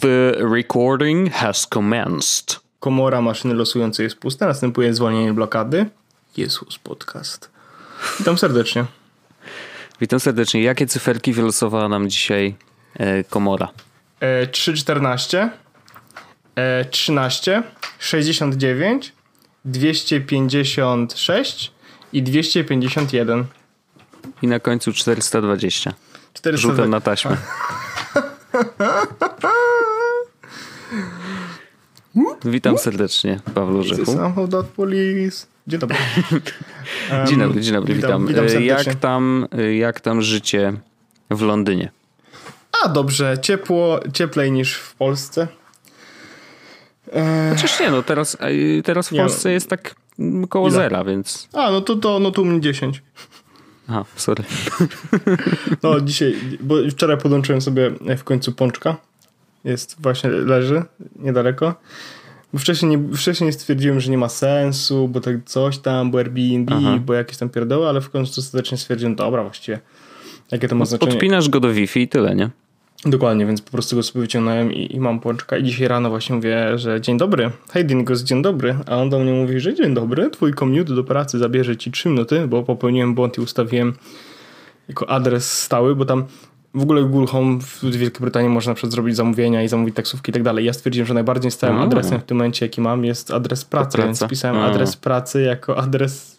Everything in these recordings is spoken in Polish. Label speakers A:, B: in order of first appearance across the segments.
A: The recording has commenced.
B: Komora maszyny losującej jest pusta, następuje zwolnienie blokady. Jezus Podcast. Witam serdecznie.
A: Witam serdecznie. Jakie cyferki wylosowała nam dzisiaj e, komora?
B: E, 314, e, 13, 69, 256 i 251.
A: I na końcu 420.
B: 400
A: Rzutem na taśmę. Witam serdecznie, Paweł Rzechu.
B: Samochód od police. Dzień dobry.
A: Dzień dobry, dzień dobry, witam.
B: witam, witam
A: E, jak, tam, e, jak tam życie w Londynie?
B: A dobrze, ciepło, cieplej niż w Polsce. E,
A: Chociaż nie, no teraz, teraz w
B: Nie,
A: Polsce jest tak mm, koło zera, więc...
B: a, no to, to no tu mnie 10.
A: Aha, sorry.
B: No dzisiaj, bo wczoraj podłączyłem sobie w końcu pączka. Jest właśnie, leży niedaleko. Bo wcześniej, nie, wcześniej stwierdziłem, że nie ma sensu, bo tak coś tam, bo Airbnb,
A: Aha.
B: bo jakieś tam pierdoły, ale w końcu ostatecznie stwierdziłem, dobra właściwie, jakie to ma znaczenie.
A: Podpinasz go do Wi-Fi i tyle, nie?
B: Dokładnie, więc po prostu go sobie wyciągnąłem i, i mam pączka. I dzisiaj rano właśnie mówię, że dzień dobry. Hej Dingos, dzień dobry. A on do mnie mówi, że dzień dobry, twój commute do pracy zabierze ci 3 minuty, bo popełniłem błąd i ustawiłem jako adres stały, bo tam w ogóle Google Home w Wielkiej Brytanii można na przykład zrobić zamówienia i zamówić taksówki i tak dalej. Ja stwierdziłem, że najbardziej stałym adresem w tym momencie, jaki mam, jest adres pracy,
A: praca.
B: więc pisałem adres pracy jako adres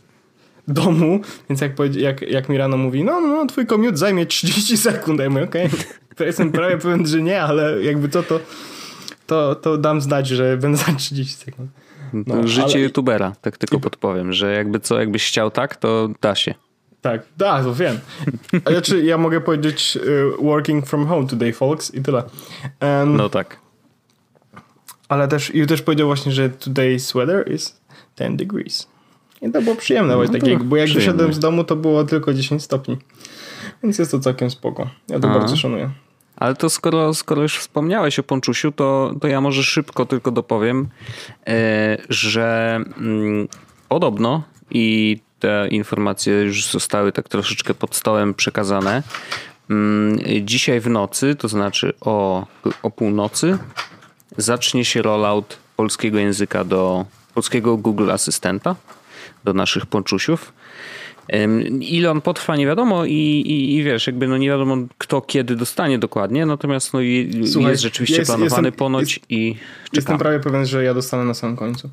B: domu, więc jak, jak, jak mi rano mówi, no, no, no, twój commute zajmie 30 sekund, ja mówię, okej, to jestem prawie pewien, że nie, ale jakby co, to, to, to dam znać, że będę za 30 sekund. No,
A: Życie
B: ale-
A: youtubera, tak tylko podpowiem, że jakby co, jakbyś chciał tak, to da się.
B: Tak, da, to wiem. A Znaczy, ja mogę powiedzieć y, working from home today, folks, i tyle. Em,
A: No tak.
B: Ale też, i też powiedział właśnie, że today's weather is 10 degrees. I to było przyjemne,
A: No
B: jak, bo jak
A: przyjemne.
B: wyszedłem z domu, to było tylko 10 stopni. Więc jest to całkiem spoko. Ja to
A: A.
B: bardzo szanuję.
A: Ale to skoro, skoro już wspomniałeś o Ponczusiu, to, to ja może szybko tylko dopowiem, e, że mm, podobno i te informacje już zostały tak troszeczkę pod stołem przekazane. Mm, dzisiaj w nocy, to znaczy o, o północy, zacznie się rollout polskiego języka do polskiego Google Asystenta, do naszych Ponczusiów. Ile on potrwa, nie wiadomo i, i, i wiesz, jakby no nie wiadomo kto kiedy dostanie dokładnie, natomiast no i-
B: Słuchaj,
A: jest rzeczywiście
B: jest-
A: planowany
B: jestem-
A: ponoć
B: jest-
A: i
B: Jestem
A: czekamy.
B: prawie pewien, że ja dostanę na samym końcu.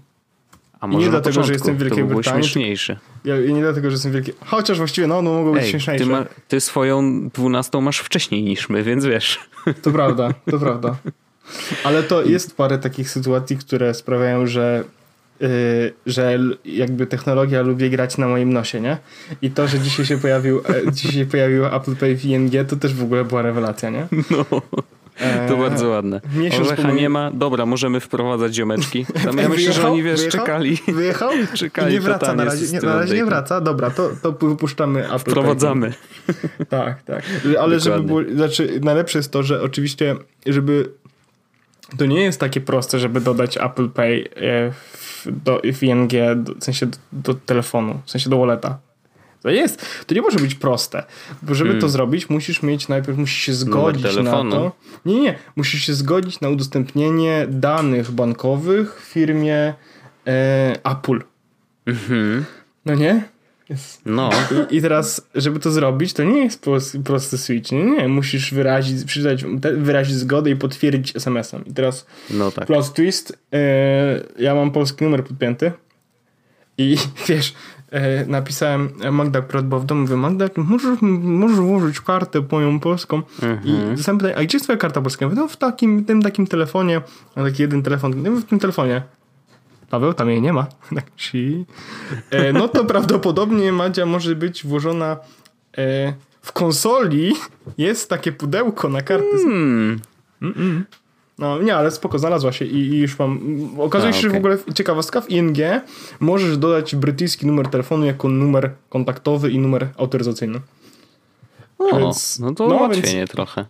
A: A może
B: nie
A: na
B: dlatego, że
A: początku,
B: jestem w Wielkiej
A: by
B: Brytanii,
A: śmieszniejsze.
B: Ja, i nie dlatego, że jestem wielki. Chociaż właściwie, no, no mogło być
A: Ej,
B: śmieszniejsze.
A: ty, ma, ty swoją dwunastą masz wcześniej niż my, więc wiesz.
B: To prawda, to prawda. Ale to jest parę takich sytuacji, które sprawiają, że, yy, że jakby technologia lubi grać na moim nosie, nie? I to, że dzisiaj się pojawił, e, dzisiaj się pojawiło Apple Pay w ING, to też w ogóle była rewelacja, nie?
A: No, to bardzo ładne.
B: miesiąc
A: Orzecha nie ma. Dobra, możemy wprowadzać ziomeczki. Tam ja myślę, że oni wiesz,
B: Wyjechał?
A: czekali.
B: Wyjechał?
A: Czekali
B: nie wraca na razie, nie, na razie nie wraca. Dobra, to, to wypuszczamy Apple Pay.
A: Wprowadzamy.
B: Tak, tak. Ale żeby było,
A: Dokładnie.
B: znaczy najlepsze jest to, że oczywiście, żeby to nie jest takie proste, żeby dodać Apple Pay e, w, do, w ING, w sensie do, do telefonu, w sensie do walleta. To jest, to nie może być proste, bo żeby to zrobić, musisz mieć najpierw, musisz się zgodzić na to. Nie, nie, musisz się zgodzić na udostępnienie danych bankowych w firmie e, Apple.
A: Mhm.
B: No nie?
A: No,
B: I, I teraz, żeby to zrobić, to nie jest prosty, prosty switch. Nie, nie. Musisz wyrazić, przeczytać, wyrazić zgodę i potwierdzić SMS-em. I teraz
A: no tak.
B: plot twist. E, ja mam polski numer podpięty. I wiesz, e, napisałem Magda akurat była w domu, mówię, Magda, możesz, możesz włożyć kartę moją polską. I dostałem pytanie, a gdzie jest twoja karta polska? Ja mówię, no w takim, tym takim telefonie, a taki jeden telefon, no w tym telefonie. Paweł, tam jej nie ma. Tak. E, no to prawdopodobnie Madzia może być włożona e, w konsoli. Jest takie pudełko na karty.
A: Hmm.
B: No nie, ale spoko, znalazła się i, i już mam. Okazuje
A: A,
B: się, że w ogóle ciekawostka w ING możesz dodać brytyjski numer telefonu jako numer kontaktowy i numer autoryzacyjny.
A: O,
B: Więc-
A: no to
B: no,
A: ułatwienie trochę.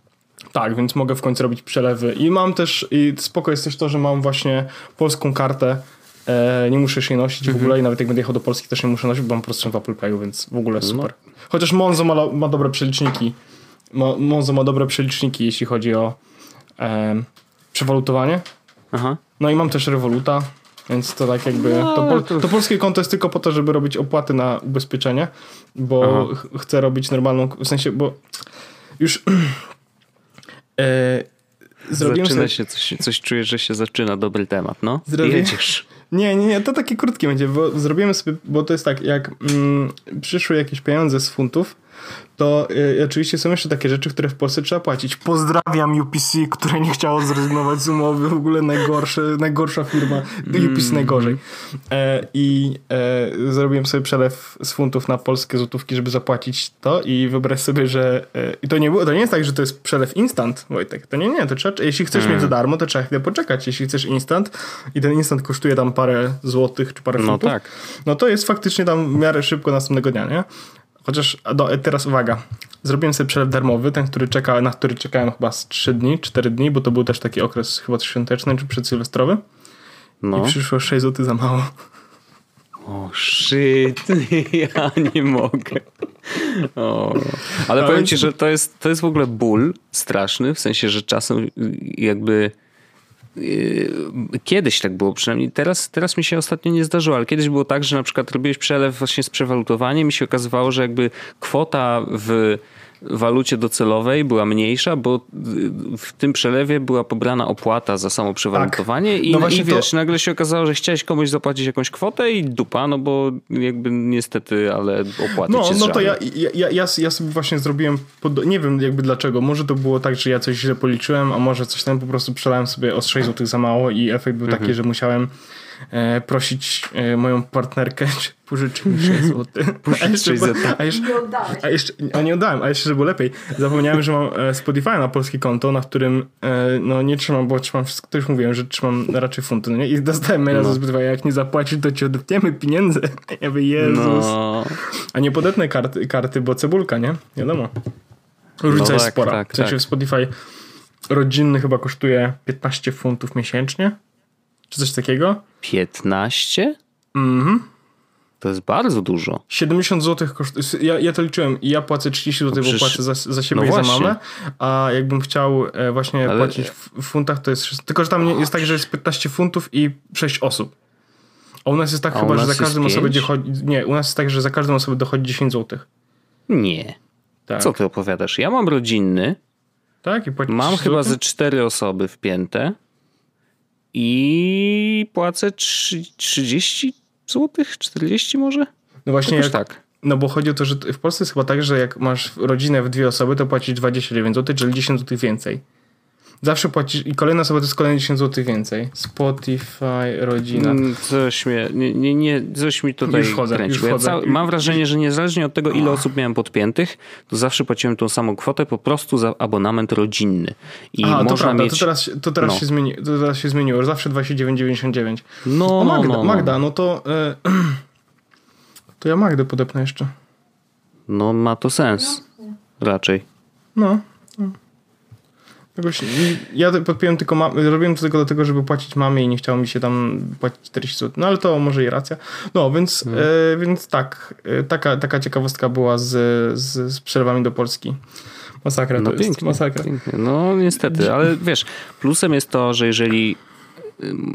B: Tak, więc mogę w końcu robić przelewy. I mam też, i spoko jest też to, że mam właśnie polską kartę. E, nie muszę się nosić
A: Mhm.
B: w ogóle i nawet jak będę jechał do Polski też nie muszę nosić, bo mam prostu w Apple Payu, więc w ogóle
A: No.
B: super. Chociaż Monzo ma, ma dobre przeliczniki. Mo, Monzo ma dobre przeliczniki, jeśli chodzi o e, przewalutowanie.
A: Aha.
B: No i mam też Revoluta, więc to tak jakby.
A: No,
B: to, pol,
A: to-
B: polskie konto jest tylko po to, żeby robić opłaty na ubezpieczenie, bo ch- chcę robić normalną. W sensie, bo już. e, zrobiłem
A: Zaczyna
B: sobie.
A: się, coś, coś czuję, że się zaczyna dobry temat, no.
B: Zrobię-
A: Jedziesz.
B: Nie, nie, nie, to takie krótkie będzie, bo zrobimy sobie, bo to jest tak, jak mm, przyszły jakieś pieniądze z funtów, to y, oczywiście są jeszcze takie rzeczy, które w Polsce trzeba płacić. Pozdrawiam UPC, które nie chciało zrezygnować z umowy, w ogóle najgorsze, najgorsza firma, UPC najgorzej. E, I e, zrobiłem sobie przelew z funtów na polskie złotówki, żeby zapłacić to i wyobraź sobie, że e, i to nie było, to nie jest tak, że to jest przelew instant, Wojtek, to nie, nie, to trzeba, jeśli chcesz mieć za darmo, to trzeba chwilę poczekać, jeśli chcesz instant i ten instant kosztuje tam parę złotych czy parę
A: No
B: funtów,
A: tak.
B: no to jest faktycznie tam w miarę szybko następnego dnia, nie? Chociaż do, teraz uwaga, zrobiłem sobie przelew darmowy, ten, który czeka, na który czekałem chyba z 3 dni, 4 dni, bo to był też taki okres chyba świąteczny czy przedsylwestrowy
A: No.
B: i przyszło 6 zł za mało.
A: O, shit, ja nie mogę. O. Ale
B: A
A: powiem ci, że to jest, to jest w ogóle ból straszny, w sensie, że czasem jakby kiedyś tak było przynajmniej, teraz, teraz mi się ostatnio nie zdarzyło, ale kiedyś było tak, że na przykład robiłeś przelew właśnie z przewalutowaniem i się okazywało, że jakby kwota w walucie docelowej była mniejsza, bo w tym przelewie była pobrana opłata za samo przewalutowanie i,
B: No właśnie
A: i wiesz,
B: to-
A: nagle się okazało, że chciałeś komuś zapłacić jakąś kwotę i dupa, no bo jakby niestety, ale opłaty
B: No, no to ja, ja, ja, ja sobie właśnie zrobiłem, pod, nie wiem jakby dlaczego, może to było tak, że ja coś źle policzyłem, a może coś tam po prostu przelałem sobie o 6 zł za mało i efekt był
A: Mhm.
B: taki, że musiałem e, prosić e, moją partnerkę, czy pożyczy mi 6 zł. A jeszcze,
A: 6 zł.
B: a jeszcze, a jeszcze, a nie oddałem, a jeszcze, żeby było lepiej. Zapomniałem, że mam e, Spotify na polskie konto, na którym e, no nie trzymam, bo trzymam wszystko, to już mówiłem, że trzymam raczej funty, no nie? I dostałem maila
A: No.
B: ze Spotify, jak nie zapłacisz, to ci odetniemy pieniądze. Ja mówię, Jezus.
A: No,
B: A nie podetnę karty, karty, bo cebulka, nie? Wiadomo. Różnica
A: No
B: jest
A: tak,
B: spora.
A: tak,
B: w sensie
A: tak.
B: w Spotify rodzinny chyba kosztuje 15 funtów miesięcznie. Czy coś takiego?
A: 15?
B: Mhm.
A: To jest bardzo dużo.
B: 70 zł kosztuje. Ja, ja to liczyłem i ja płacę 30 zł, bo
A: przecież-
B: płacę za, za siebie
A: no
B: i za mamę. A jakbym chciał e, właśnie
A: Ale-
B: płacić w, funtach, to jest. Tylko, że tam jest tak, że jest 15 funtów i 6 osób. A u nas jest tak
A: A
B: chyba, że za każdą osobę dochodzi. Nie, u nas jest tak, że za każdą osobę dochodzi 10 zł.
A: Nie.
B: Tak.
A: Co ty opowiadasz? Ja mam rodzinny,
B: Tak? I płacisz
A: mam
B: 30
A: chyba ze cztery osoby wpięte i płacę trzy- 30 zł? 40 może?
B: No właśnie, jak,
A: tak.
B: No bo chodzi o to, że w Polsce jest chyba tak, że jak masz rodzinę w dwie osoby, to płacisz 29 zł, czyli 10 zł więcej. Zawsze płacisz i kolejna osoba to jest kolejne 10 zł więcej. Spotify, rodzina.
A: Mm, Coś mnie, nie, nie, nie, coś mi tutaj
B: Już wchodzę,
A: kręci.
B: już
A: ja
B: wchodzę.
A: cał- mam wrażenie, że niezależnie od tego, ile osób miałem podpiętych, to zawsze płaciłem tą samą kwotę po prostu za abonament rodzinny. I
B: to
A: można
B: prawda,
A: mieć...
B: to teraz, się- to, teraz
A: no.
B: się zmieni, to teraz się zmieniło, że zawsze 29,99.
A: No,
B: O
A: no,
B: Magda,
A: no, no.
B: Magda, no to e, to ja Magdę podepnę jeszcze.
A: No ma to sens. Raczej.
B: No. Jakoś, ja podpiąłem tylko mam, robiłem to tylko dlatego, żeby płacić mamie i nie chciało mi się tam płacić 40 zł. No ale to może i racja. No więc,
A: Mhm.
B: e, więc tak, e, taka, taka ciekawostka była z, z, z przerwami do Polski. Masakra
A: No
B: to jest.
A: pięknie,
B: Masakra.
A: pięknie. No niestety, ale wiesz, plusem jest to, że jeżeli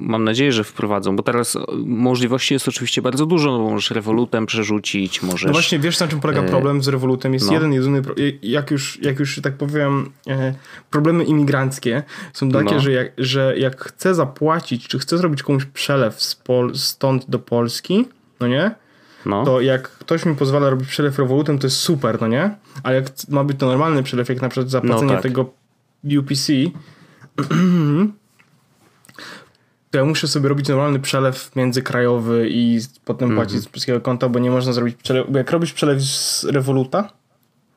A: mam nadzieję, że wprowadzą, bo teraz możliwości jest oczywiście bardzo dużo, no bo możesz rewolutem przerzucić, możesz...
B: No właśnie, wiesz na czym polega problem z rewolutem? Jest
A: no.
B: jeden, jedyny, jak już, jak już tak powiem, e, problemy imigranckie są takie,
A: No.
B: że, jak, że jak chcę zapłacić, czy chcę zrobić komuś przelew z Pol- stąd do Polski, no nie?
A: no.
B: To jak ktoś mi pozwala robić przelew rewolutem, to jest super, no nie? Ale jak ma być to normalny przelew, jak na przykład zapłacenie
A: No tak.
B: tego UPC, to ja muszę sobie robić normalny przelew międzykrajowy i potem
A: Mhm.
B: płacić z polskiego konta, bo nie można zrobić jak robisz przelew z Revoluta,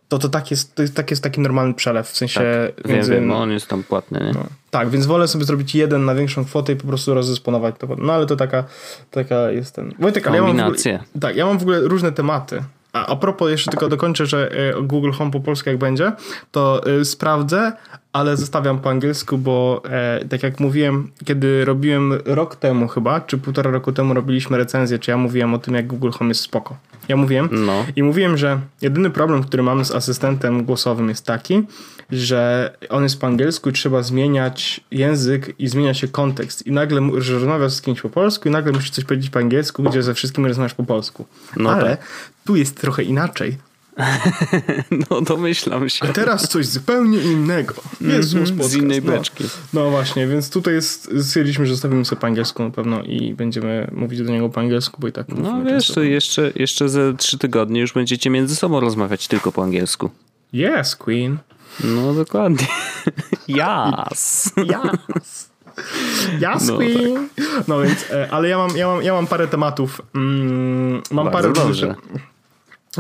B: to to tak jest, to jest, tak jest taki normalny przelew, w sensie
A: tak, wiem,
B: między...
A: wiem, on jest tam płatny, nie?
B: No. Tak, więc wolę sobie zrobić jeden na większą kwotę i po prostu rozdysponować to. No ale to taka, taka jest ten. Wojtek, ale ja mam. Ogóle, tak, ja mam w ogóle różne tematy. A, a propos, jeszcze tylko dokończę, że e, Google Home po polsku jak będzie, to e, sprawdzę, ale zostawiam po angielsku, bo e, tak jak mówiłem, kiedy robiłem rok temu chyba, czy półtora roku temu robiliśmy recenzję, czy ja mówiłem o tym, jak Google Home jest spoko. Ja mówiłem
A: No.
B: i mówiłem, że jedyny problem, który mamy z asystentem głosowym jest taki, że on jest po angielsku i trzeba zmieniać język i zmienia się kontekst. I nagle, że rozmawiasz z kimś po polsku i nagle musisz coś powiedzieć po angielsku, gdzie ze wszystkimi rozmawiasz po polsku.
A: No
B: Ale
A: tak.
B: tu jest trochę inaczej.
A: No domyślam się.
B: A teraz coś zupełnie innego. Jezus,
A: Mhm, z
B: podcast,
A: innej
B: no.
A: beczki.
B: No właśnie, więc tutaj jest, stwierdziliśmy, że zostawimy sobie po angielsku na pewno i będziemy mówić do niego po angielsku, bo i tak
A: No wiesz, to jeszcze, jeszcze ze trzy tygodnie już będziecie między sobą rozmawiać tylko po angielsku.
B: Yes, Queen.
A: No dokładnie.
B: Yes. Yes,
A: No
B: Queen. No więc, e, ale ja mam, ja mam, ja mam parę tematów. Mm, mam
A: Bardzo
B: parę
A: dobrze.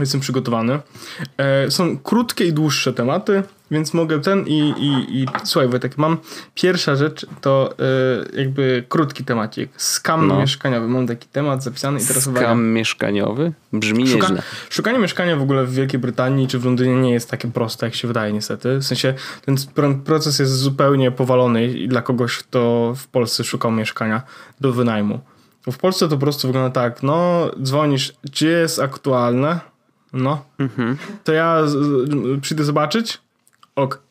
B: Jestem przygotowany. E, są krótkie i dłuższe tematy, więc mogę ten i, i, i słuchaj Wojtek, mam pierwsza rzecz to e, jakby krótki temacik. Skam
A: No.
B: mieszkaniowy. Mam taki temat zapisany i teraz uwaga.
A: Skam mieszkaniowy? Brzmi
B: Szuka,
A: nieźle.
B: szukanie mieszkania w ogóle w Wielkiej Brytanii czy w Londynie nie jest takie proste, jak się wydaje niestety. W sensie ten proces jest zupełnie powalony dla kogoś, kto w Polsce szukał mieszkania do wynajmu. Bo w Polsce to po prostu wygląda tak, no dzwonisz, czy jest aktualne? No.
A: Mhm.
B: To ja z, z, przyjdę zobaczyć? Ok.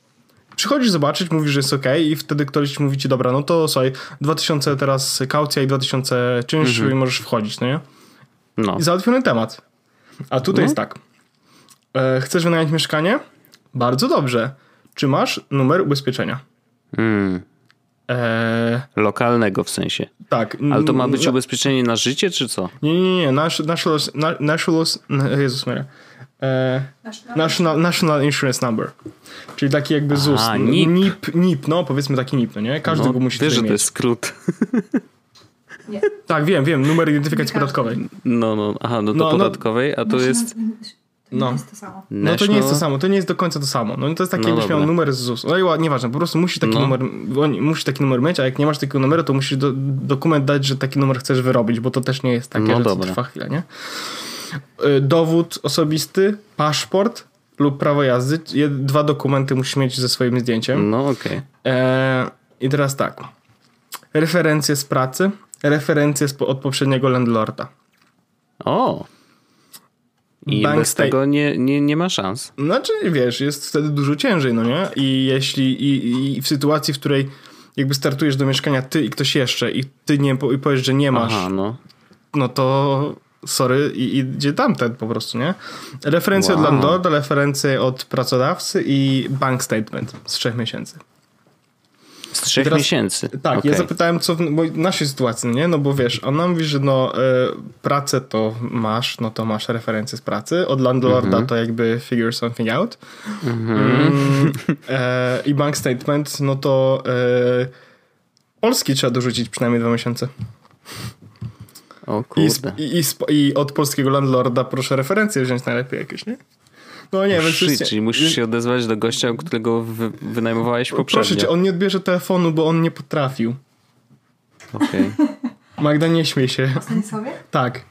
B: Przychodzisz zobaczyć, mówisz, że jest ok i wtedy ktoś mówi ci, dobra, no to słuchaj, 2000 teraz kaucja i 2000 czynszu
A: Mhm.
B: i możesz wchodzić, no nie?
A: No.
B: I załatwiony temat. A tutaj
A: No.
B: jest tak. E, chcesz wynająć mieszkanie? Bardzo dobrze. Czy masz numer ubezpieczenia?
A: Mm.
B: E,
A: Lokalnego w sensie.
B: tak.
A: Ale to ma być
B: N-
A: ubezpieczenie na życie, czy co?
B: Nie, nie, nie. Nasz, national, na- national, Jezus Maria. E, national, national Insurance Number. Czyli taki jakby ZUS. N-
A: NIP.
B: NIP, NIP, no powiedzmy taki NIP, no nie? Każdy
A: No,
B: go musi
A: wiesz, że to jest skrót.
C: Nie.
B: Tak, wiem, wiem. Numer identyfikacji podatkowej.
A: No, no, aha, no to
B: No, no.
A: podatkowej, a to jest
C: To
B: No.
C: nie jest to samo.
B: No to nie jest to samo, to nie jest do końca to samo. No to jest taki,
A: No
B: jakbyś miał numer z ZUS. No i nieważne, po prostu musisz taki
A: No.
B: numer, on- musisz taki numer mieć, a jak nie masz takiego numeru, to musisz do, dokument dać, że taki numer chcesz wyrobić, bo to też nie jest takie,
A: No
B: że to trwa chwilę, nie? Y, Dowód osobisty, paszport lub prawo jazdy. Dwa dokumenty musisz mieć ze swoim zdjęciem.
A: No okej.
B: E, I teraz tak. Referencje z pracy, referencje od poprzedniego landlorda.
A: O! I
B: Bank
A: bez tego nie, nie, nie ma szans.
B: Znaczy, wiesz, jest wtedy dużo ciężej, no nie? I jeśli, i, i w sytuacji, w której jakby startujesz do mieszkania ty i ktoś jeszcze i ty nie i powiesz, że nie masz,
A: Aha, no.
B: no to sorry i idzie tamten po prostu, nie? Referencje
A: Wow.
B: od landlorda, referencje od pracodawcy i bank statement z trzech miesięcy.
A: Z trzech
B: teraz-
A: miesięcy.
B: Tak,
A: Okej.
B: ja zapytałem, co w naszej sytuacji, nie? No bo wiesz, ona mówi, że no e, pracę to masz, no to masz referencje z pracy, od landlorda
A: Mhm.
B: to jakby figure something out. Mm, e, I bank statement, no to e, Polski trzeba dorzucić przynajmniej dwa miesiące.
A: O
B: I,
A: kurde.
B: i, i, sp- I od polskiego landlorda proszę referencje wziąć najlepiej jakieś, nie? No nie, więc
A: Shit,
B: jest-
A: czyli musisz się odezwać do gościa, którego wy, wynajmowałeś poprzednio.
B: Proszę cię, on nie odbierze telefonu, bo on nie potrafił.
A: Okej.
B: Magda, nie śmiej się.
C: Ostanie sobie?
B: Tak.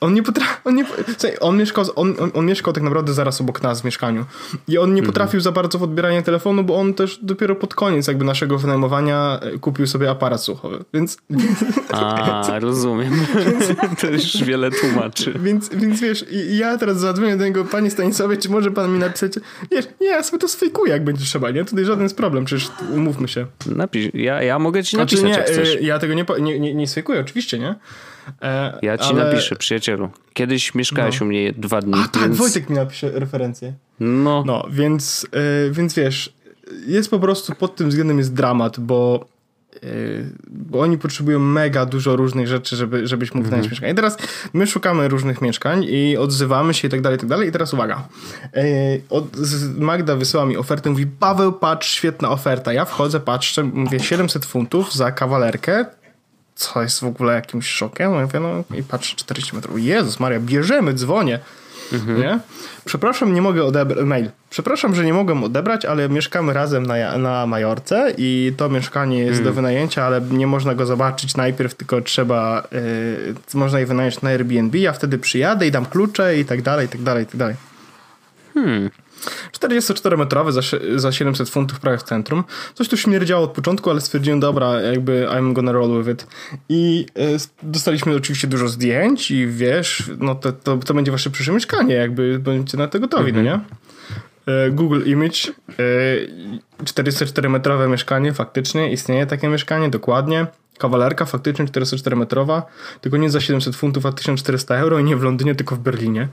B: On nie potrafił. On, nie, słuchaj, on, mieszkał, on, on, on mieszkał tak naprawdę zaraz obok nas w mieszkaniu. I on nie potrafił za bardzo w odbieranie telefonu, bo on też dopiero pod koniec jakby naszego wynajmowania e, kupił sobie aparat słuchowy. Więc,
A: A, rozumiem. to już wiele tłumaczy.
B: więc, więc wiesz, ja teraz zadzwonię do niego, panie Stanisławie, czy może pan mi napisać? Wiesz, nie, ja sobie to sfejkuję, jak będzie trzeba, nie? Tutaj żaden jest problem, przecież umówmy się.
A: Napisz, ja, ja mogę ci
B: Znaczy
A: napisać,
B: nie,
A: jak chcesz.
B: e, ja tego nie, nie, nie, nie sfejkuję, oczywiście, nie? E,
A: Ja ci
B: ale-
A: napiszę, przyjacielu. Kiedyś mieszkałeś u mnie dwa dni,
B: A tak,
A: więc...
B: Wojtek mi napisze referencję.
A: No,
B: No, więc, y, więc wiesz, jest po prostu pod tym względem jest dramat, bo, y, bo oni potrzebują mega dużo różnych rzeczy, żeby, żebyś mógł wynająć mieszkanie. I teraz my szukamy różnych mieszkań i odzywamy się i tak dalej, i tak dalej. I teraz uwaga. Z- Magda wysyła mi ofertę, mówi Paweł, patrz, świetna oferta. Ja wchodzę, patrzę, mówię 700 funtów za kawalerkę, co jest w ogóle jakimś szokiem. Mówię, no i patrzę 40 metrów. Jezus Maria, bierzemy, dzwonię. Nie? Przepraszam, nie mogę odebrać. Mail. Przepraszam, że nie mogę odebrać, ale mieszkamy razem na, na Majorce i to mieszkanie jest do wynajęcia, ale nie można go zobaczyć najpierw, tylko trzeba. Yy, można je wynająć na Airbnb. Ja wtedy przyjadę i dam klucze i tak dalej, i tak dalej, i tak dalej.
A: Hmm.
B: 44-metrowy za, za 700 funtów prawie w centrum. Coś tu śmierdziało od początku, ale stwierdziłem, dobra, jakby I'm gonna roll with it. I e, dostaliśmy oczywiście dużo zdjęć i wiesz, no to, to, to będzie wasze przyszłe mieszkanie, jakby będziecie na to gotowi, no nie? E, Google Image, e, 44-metrowe mieszkanie, faktycznie istnieje takie mieszkanie, dokładnie. Kawalerka faktycznie 44-metrowa, tylko nie za 700 funtów, a 1400 euro i nie w Londynie, tylko w Berlinie.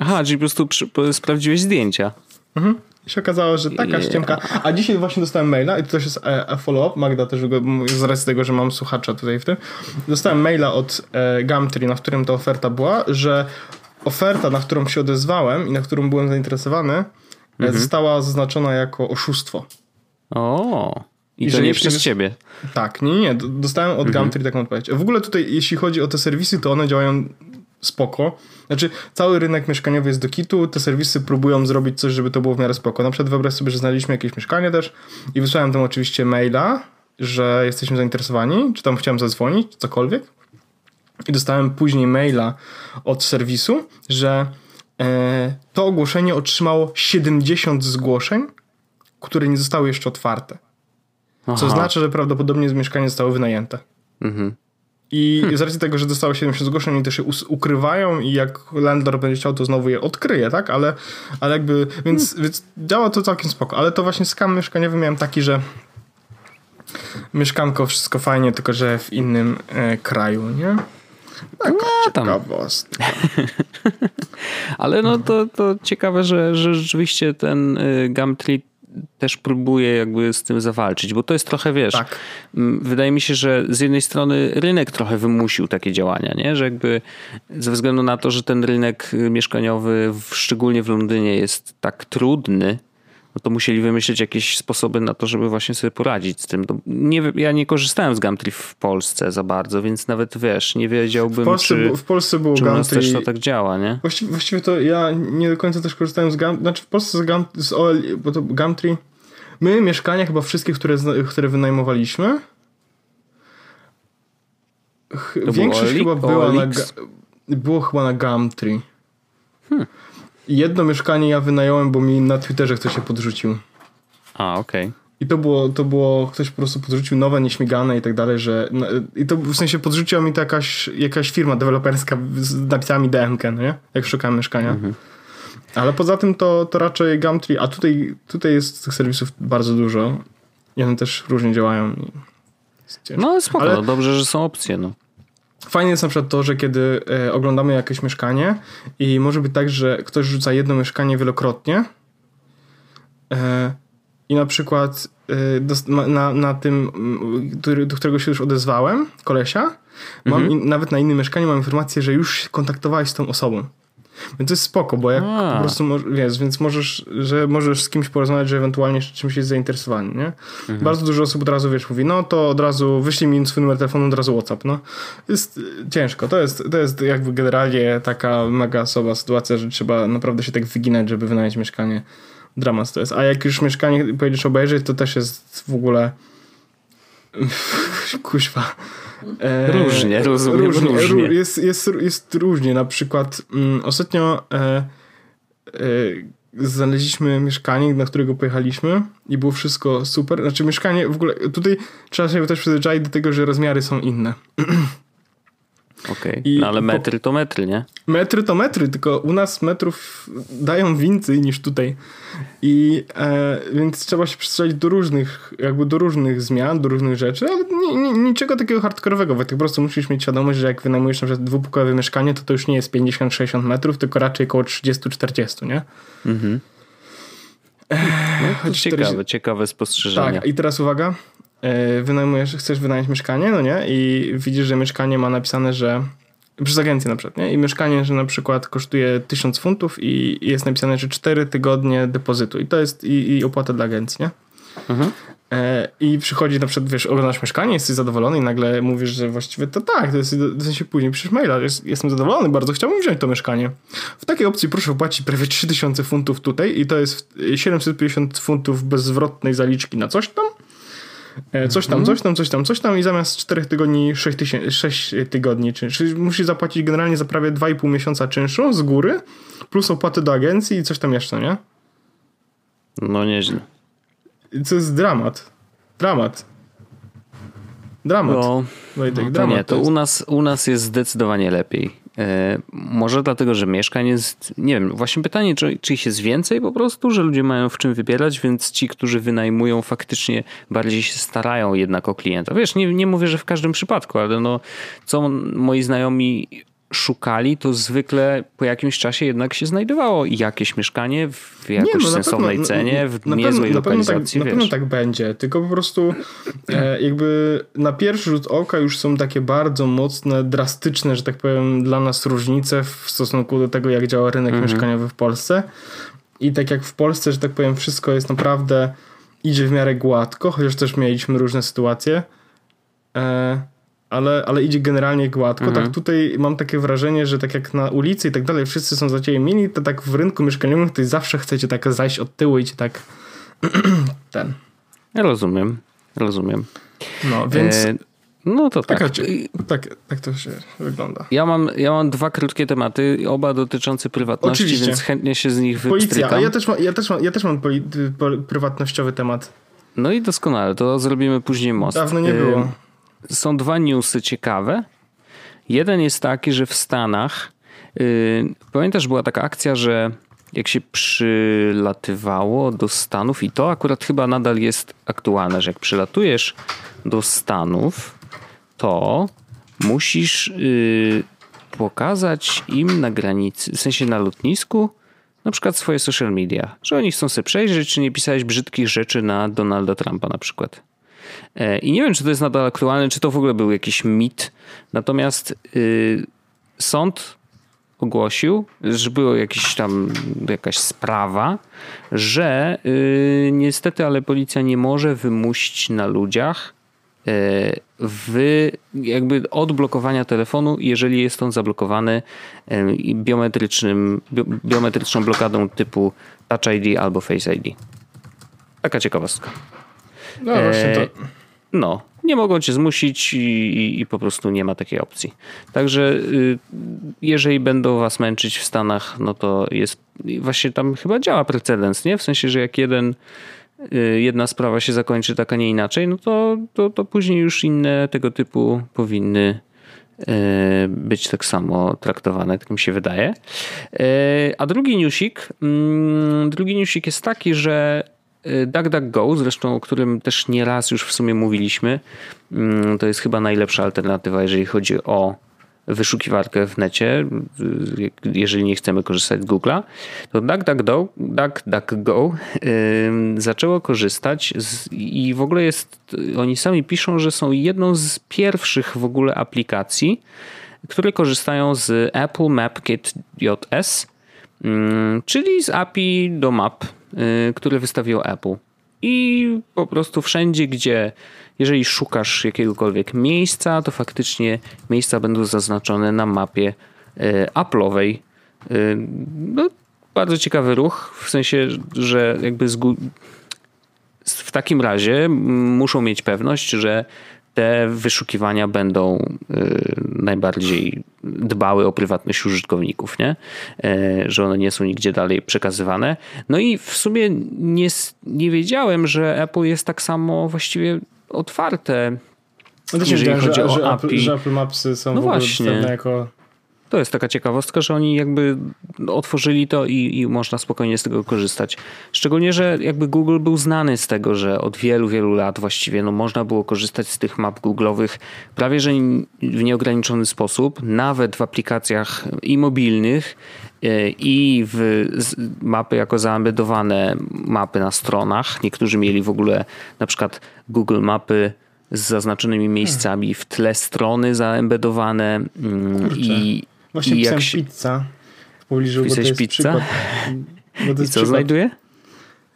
A: Aha, czyli po prostu przy, po- sprawdziłeś zdjęcia.
B: Mhm. I się okazało, że taka
A: Yeah.
B: ściemka. A dzisiaj właśnie dostałem maila i to też jest e, e, follow-up. Magda też go, z racji tego, że mam słuchacza tutaj w tym. Dostałem maila od e, Gumtree, na którym ta oferta była, że oferta, na którą się odezwałem i na którą byłem zainteresowany, e, została zaznaczona jako oszustwo.
A: O, i,
B: I
A: to nie przez ciebie.
B: Tak, nie, nie, Dostałem od Gumtree taką odpowiedź. W ogóle tutaj, jeśli chodzi o te serwisy, to one działają spoko. Znaczy, cały rynek mieszkaniowy jest do kitu, te serwisy próbują zrobić coś, żeby to było w miarę spoko. Na przykład wyobraź sobie, że znaleźliśmy jakieś mieszkanie też i wysłałem tam oczywiście maila, że jesteśmy zainteresowani, czy tam chciałem zadzwonić, czy cokolwiek. I dostałem później maila od serwisu, że e, to ogłoszenie otrzymało 70 zgłoszeń, które nie zostały jeszcze otwarte. Co
A: Aha.
B: znaczy, że prawdopodobnie mieszkanie zostało wynajęte.
A: Mhm.
B: I z racji tego, że dostało 70 zgłoszeń, oni też je ukrywają i jak landlord będzie chciał, to znowu je odkryje, tak? Ale, ale jakby, więc, więc działa to całkiem spoko. Ale to właśnie skam mieszkaniowy miałem taki, że mieszkanko, wszystko fajnie, tylko że w innym e, kraju, nie? Taka
A: No, tam. Ale no to, to ciekawe, że, że rzeczywiście ten y, Gumtree też próbuje jakby z tym zawalczyć, bo to jest trochę, wiesz,
B: Tak.
A: wydaje mi się, że z jednej strony rynek trochę wymusił takie działania, nie? że jakby ze względu na to, że ten rynek mieszkaniowy, szczególnie w Londynie jest tak trudny, no to musieli wymyślić jakieś sposoby na to, żeby właśnie sobie poradzić z tym. To nie, ja nie korzystałem z Gumtree w Polsce za bardzo, więc nawet wiesz, nie wiedziałbym,
B: W Polsce,
A: czy,
B: w Polsce było
A: czy u nas też to tak działa, nie?
B: Właściwie, właściwie to ja nie do końca też korzystałem z Gumtree. Znaczy w Polsce z, Gum, z OL, bo to Gumtree. My mieszkania chyba wszystkie, które, które wynajmowaliśmy.
A: było
B: Większość chyba była na,
A: OLX?
B: ga- było chyba na Gumtree.
A: Hmm.
B: Jedno mieszkanie ja wynająłem, bo mi na Twitterze ktoś się podrzucił.
A: A, okej.
B: I to było, to było, ktoś po prostu podrzucił nowe, nieśmigane i tak dalej, że no, i to w sensie podrzuciła mi to jakaś, jakaś firma deweloperska z napisami DMK, no nie? Jak szukałem mieszkania. Ale poza tym to, to raczej Gumtree, a tutaj, tutaj jest tych serwisów bardzo dużo i one też różnie działają.
A: No spoko,
B: Ale-
A: no dobrze, że są opcje, no.
B: Fajnie jest na przykład to, że kiedy e, oglądamy jakieś mieszkanie i może być tak, że ktoś rzuca jedno mieszkanie wielokrotnie e, i na przykład e, na, na tym, mm, do którego się już odezwałem, kolesia, mam in, nawet na innym mieszkaniu mam informację, że już kontaktowałeś z tą osobą. Więc to jest spoko, bo jak
A: A.
B: po prostu, wiesz, więc możesz, że możesz z kimś porozmawiać, że ewentualnie czymś jest zainteresowany, nie? Bardzo dużo osób od razu, wiesz, mówi, no to od razu wyślij mi swój numer telefonu, od razu WhatsApp, no. Jest y, ciężko, to jest, to jest jakby generalnie taka mega słaba sytuacja, że trzeba naprawdę się tak wyginać, żeby wynająć mieszkanie. Dramat to jest. A jak już mieszkanie pojedziesz obejrzeć, to też jest w ogóle kuźwa. E,
A: Różnie, rozumiem,
B: różnie.
A: różnie.
B: Ró- Jest, jest, jest różnie. Na przykład mm, ostatnio e, e, znaleźliśmy mieszkanie, na którego pojechaliśmy i było wszystko super. Znaczy mieszkanie w ogóle, tutaj trzeba się też przyzwyczaić do tego, że rozmiary są inne.
A: Okej.
B: I
A: No ale metry to metry, nie?
B: Metry to metry, tylko u nas metrów dają więcej niż tutaj. I e, więc trzeba się przestrzegać do różnych, jakby do różnych zmian, do różnych rzeczy, ale ni, ni, niczego takiego hardkorowego. Wojtek, po prostu musisz mieć świadomość, że jak wynajmujesz na przykład dwupokojowe mieszkanie, to to już nie jest 50-60 metrów, tylko raczej około 30-40, nie?
A: Mhm. No,
B: choć
A: ciekawe,
B: 40
A: ciekawe spostrzeżenia.
B: Tak, i teraz uwaga. E, Wynajmujesz, chcesz wynająć mieszkanie, no nie? I widzisz, że mieszkanie ma napisane, że przez agencję na przykład, nie? I mieszkanie, że na przykład kosztuje 1000 funtów i jest napisane, że 4 tygodnie depozytu. I to jest i, i opłata dla agencji, nie?
A: Mhm.
B: E, I przychodzi na przykład, wiesz, oglądasz mieszkanie, jesteś zadowolony i nagle mówisz, że właściwie to tak, to jest, w sensie później piszesz maila, jest, jestem zadowolony, bardzo chciałbym wziąć to mieszkanie. W takiej opcji proszę opłacić prawie 3000 funtów tutaj i to jest 750 funtów bezzwrotnej zaliczki na coś tam. E, coś tam, coś tam, coś tam, coś tam i zamiast 4 tygodni 6, tysięcy, 6 tygodni czynsz. Czyli musisz zapłacić generalnie za prawie 2,5 miesiąca czynszu z góry, plus opłaty do agencji i coś tam jeszcze, nie?
A: No nieźle.
B: Co jest dramat. Dramat. Dramat.
A: No,
B: Wojtek,
A: no to
B: dramat.
A: nie, to
B: jest.
A: u nas, u nas jest zdecydowanie lepiej. E, może dlatego, że mieszkań jest, nie wiem, właśnie pytanie, czy, czy ich jest więcej po prostu, że ludzie mają w czym wybierać, więc ci, którzy wynajmują faktycznie bardziej się starają jednak o klienta. Wiesz, nie, nie mówię, że w każdym przypadku, ale no, co moi znajomi szukali, to zwykle po jakimś czasie jednak się znajdowało jakieś mieszkanie w jakoś
B: no,
A: sensownej
B: pewno-
A: cenie, w
B: na
A: niezłej
B: pewno, na pewno
A: lokalizacji,
B: tak, Na pewno tak będzie, tylko po prostu e, jakby na pierwszy rzut oka już są takie bardzo mocne, drastyczne, że tak powiem, dla nas różnice w stosunku do tego, jak działa rynek
A: Mhm.
B: mieszkaniowy w Polsce. I tak jak w Polsce, że tak powiem, wszystko jest naprawdę, idzie w miarę gładko, chociaż też mieliśmy różne sytuacje. E, ale, ale idzie generalnie gładko.
A: Mhm.
B: Tak tutaj mam takie wrażenie, że tak jak na ulicy i tak dalej wszyscy są zaciemieni, to tak w rynku mieszkaniowym to zawsze chcecie tak zajść od tyłu i cię tak ten.
A: Rozumiem, rozumiem.
B: No, więc
A: E, no to tak.
B: taka, tak, tak to się wygląda.
A: Ja mam, ja mam dwa krótkie tematy, oba dotyczące prywatności,
B: Oczywiście.
A: więc chętnie się z nich
B: Policja,
A: wypstrykam.
B: a ja też, mam, ja też mam, ja też mam poli, pol, prywatnościowy temat.
A: No i doskonale, to zrobimy później most.
B: Dawno nie
A: E,
B: było.
A: Są dwa newsy ciekawe. Jeden jest taki, że w Stanach, yy, pamiętasz, była taka akcja, że jak się przylatywało do Stanów, i to akurat chyba nadal jest aktualne, że jak przylatujesz do Stanów, to musisz yy, pokazać im na granicy, w sensie na lotnisku, na przykład swoje social media, że oni chcą sobie przejrzeć, czy nie pisałeś brzydkich rzeczy na Donalda Trumpa na przykład. E, I nie wiem, czy to jest nadal aktualne, czy to w ogóle był jakiś mit. Natomiast y, sąd ogłosił, że była jakiś tam jakaś sprawa, że y, niestety, ale policja nie może wymusić na ludziach y, w jakby odblokowania telefonu, jeżeli jest on zablokowany y, biometrycznym, bio, biometryczną blokadą typu Touch ID albo Face ID. Taka ciekawostka.
B: No właśnie
A: E,
B: to.
A: No, nie mogą cię zmusić i, i, i po prostu nie ma takiej opcji. Także y, jeżeli będą was męczyć w Stanach, no to jest właśnie tam chyba działa precedens, nie? W sensie, że jak jeden y, jedna sprawa się zakończy tak, a nie inaczej, no to, to, to później już inne tego typu powinny y, być tak samo traktowane, tak mi się wydaje. Y, A drugi newsik, mm, drugi newsik jest taki, że DuckDuckGo, zresztą o którym też nieraz już w sumie mówiliśmy, mm, to jest chyba najlepsza alternatywa, jeżeli chodzi o wyszukiwarkę w necie, y, jeżeli nie chcemy korzystać z Google'a, to DuckDuckGo, DuckDuckGo ym, zaczęło korzystać z, i w ogóle jest, oni sami piszą, że są jedną z pierwszych w ogóle aplikacji, które korzystają z Apple MapKit JS, ym, czyli z API do map, y, które wystawiło Apple. I po prostu wszędzie, gdzie jeżeli szukasz jakiegokolwiek miejsca, to faktycznie miejsca będą zaznaczone na mapie y, Apple'owej. Y, No, bardzo ciekawy ruch, w sensie, że jakby w takim razie muszą mieć pewność, że te wyszukiwania będą y, najbardziej dbały o prywatność użytkowników, nie? E, że one nie są nigdzie dalej przekazywane. No i w sumie nie, nie wiedziałem, że Apple jest tak samo właściwie otwarte.
B: No też
A: jeżeli chodzi
B: że,
A: o
B: że, Apple,
A: API.
B: że Apple Mapsy są
A: No
B: w ogóle
A: właśnie.
B: dostępne jako.
A: To jest taka ciekawostka, że oni jakby otworzyli to i, i można spokojnie z tego korzystać. Szczególnie, że jakby Google był znany z tego, że od wielu, wielu lat właściwie no, można było korzystać z tych map Google'owych prawie że w nieograniczony sposób, nawet w aplikacjach i mobilnych, e, i w mapy jako zaembedowane mapy na stronach. Niektórzy mieli w ogóle na przykład Google Mapy z zaznaczonymi miejscami w tle strony zaembedowane mm, i
B: Właśnie
A: I jak
B: pisałem
A: się-
B: pizza w pobliżu, bo to jest
A: pizza?
B: przykład. Bo
A: I co
B: przykład.
A: znajduje?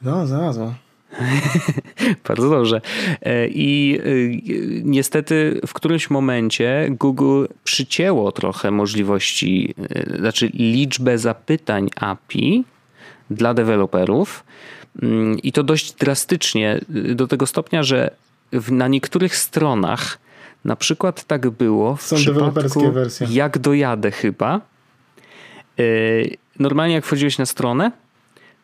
B: No, znalazło.
A: Bardzo dobrze. E, I e, niestety w którymś momencie Google przycięło trochę możliwości, e, znaczy liczbę zapytań API dla deweloperów. Mm, I to dość drastycznie, do tego stopnia, że na niektórych stronach na przykład tak było w
B: Są
A: przypadku
B: deweloperskie wersje.
A: jak dojadę chyba. Yy, Normalnie jak wchodziłeś na stronę,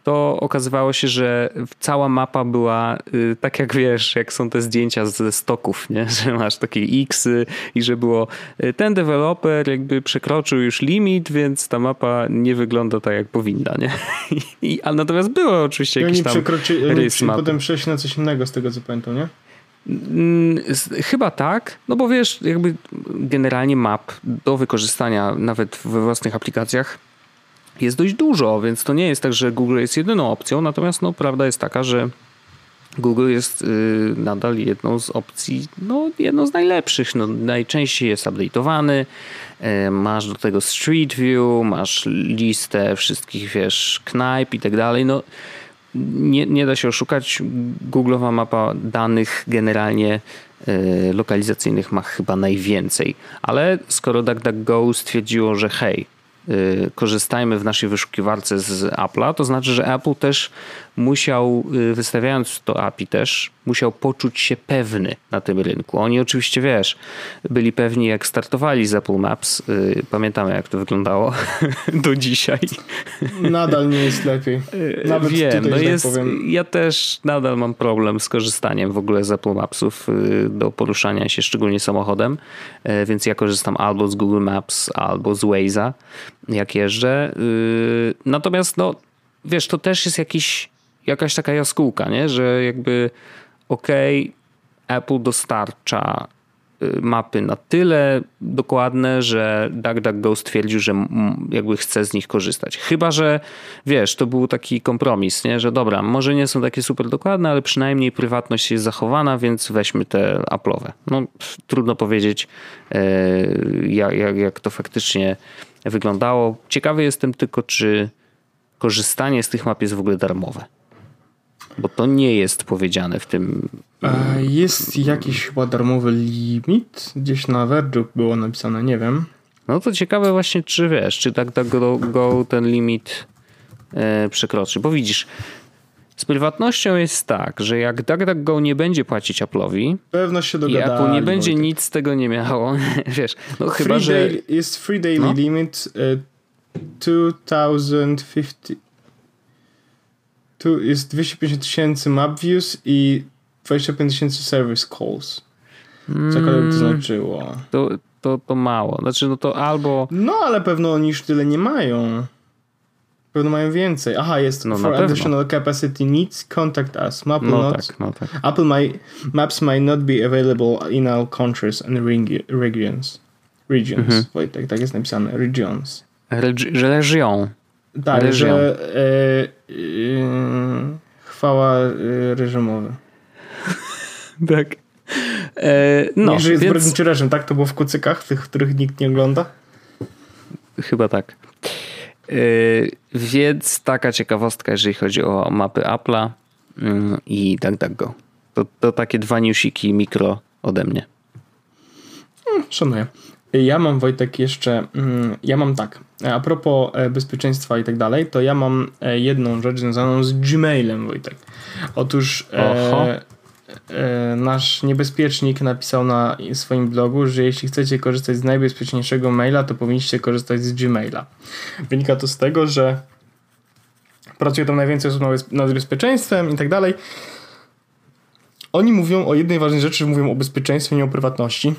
A: to okazywało się, że cała mapa była y, tak jak wiesz, jak są te zdjęcia ze stoków, nie? że masz takie xy i że było y, ten deweloper jakby przekroczył już limit, więc ta mapa nie wygląda tak jak powinna, nie? I, a natomiast było oczywiście
B: I
A: jakiś tam
B: przekroczyli, oni
A: rys mapy.
B: potem przeszli na coś innego z tego co pamiętam, nie?
A: Mm, Chyba tak, no bo wiesz, jakby generalnie map do wykorzystania nawet we własnych aplikacjach jest dość dużo, więc to nie jest tak, że Google jest jedyną opcją, natomiast no, prawda jest taka, że Google jest y, nadal jedną z opcji, no jedną z najlepszych, no, najczęściej jest update'owany, y, masz do tego Street View, masz listę wszystkich, wiesz, knajp i tak dalej, no nie, nie da się oszukać. Google'owa mapa danych generalnie e, lokalizacyjnych ma chyba najwięcej. Ale skoro DuckDuckGo stwierdziło, że hej, e, korzystajmy w naszej wyszukiwarce z Apple'a, to znaczy, że Apple też musiał, e, wystawiając to API też, musiał poczuć się pewny na tym rynku. Oni oczywiście, wiesz, byli pewni jak startowali z Apple Maps. E, Pamiętamy jak to wyglądało do dzisiaj.
B: Nadal nie jest lepiej. Nawet
A: Wiem,
B: tutaj,
A: no
B: tak
A: jest,
B: powiem.
A: ja też nadal mam problem z korzystaniem w ogóle z Apple Mapsów y, do poruszania się, szczególnie samochodem, y, więc ja korzystam albo z Google Maps, albo z Waze'a, jak jeżdżę. Y, Natomiast no, wiesz, to też jest jakiś, jakaś taka jaskółka, nie? że jakby okej, Apple dostarcza y, mapy na tyle dokładne, że DuckDuckGo stwierdził, że jakby chce z nich korzystać. Chyba, że wiesz, to był taki kompromis, nie? że dobra, może nie są takie super dokładne, ale przynajmniej prywatność jest zachowana, więc weźmy te Apple'owe. No, trudno powiedzieć, e, jak, jak, jak to faktycznie wyglądało. Ciekawy jestem tylko, czy korzystanie z tych map jest w ogóle darmowe. Bo to nie jest powiedziane w tym
B: jest jakiś chyba darmowy limit? Gdzieś na Verge'u było napisane, nie wiem.
A: No to ciekawe właśnie, czy wiesz, czy tak tak go, go ten limit e, przekroczy. Bo widzisz, z prywatnością jest tak, że jak DuckDuckGo nie będzie płacić Apple'owi
B: Pewno się dogadali.
A: Apple nie będzie
B: Wojtek.
A: nic z tego nie miało, wiesz, no chyba,
B: free
A: że...
B: jest free daily
A: No.
B: limit e, 2050 tu jest 250 tysięcy map views i 25 tysięcy service calls. Cokolwiek
A: Mm.
B: to znaczyło.
A: To, to, to mało. Znaczy, no to albo...
B: No, ale pewno oni już tyle nie mają. Pewno mają więcej. Aha, jest
A: No,
B: for additional capacity needs, contact us. Map
A: No
B: not,
A: tak, no tak.
B: Apple may, maps may not be available in all countries and regi- regions. Regions,
A: Mhm.
B: Wojtek, tak jest napisane. Regions.
A: Regi- Że leżyą.
B: Tak,
A: Reżim.
B: że e, chwała e, reżimowy.
A: Tak. E, no,
B: Niech żyje
A: więc...
B: zbrodniczy reżim, tak? To było w kucykach, tych, których nikt nie ogląda?
A: Chyba tak. Yy, więc taka ciekawostka, jeżeli chodzi o mapy Apple'a yy, i DuckDuckGo. To, to takie dwa newsiki mikro ode mnie.
B: Szanuję. Ja mam, Wojtek, jeszcze, mm, ja mam tak, a propos e, bezpieczeństwa i tak dalej, to ja mam e, jedną rzecz związaną z Gmailem, Wojtek. Otóż e, e, nasz niebezpiecznik napisał na swoim blogu, że jeśli chcecie korzystać z najbezpieczniejszego maila, to powinniście korzystać z Gmaila. Wynika to z tego, że pracuje tam najwięcej osób nad bez- nad bezpieczeństwem i tak dalej. Oni mówią o jednej ważnej rzeczy, mówią o bezpieczeństwie, nie o prywatności.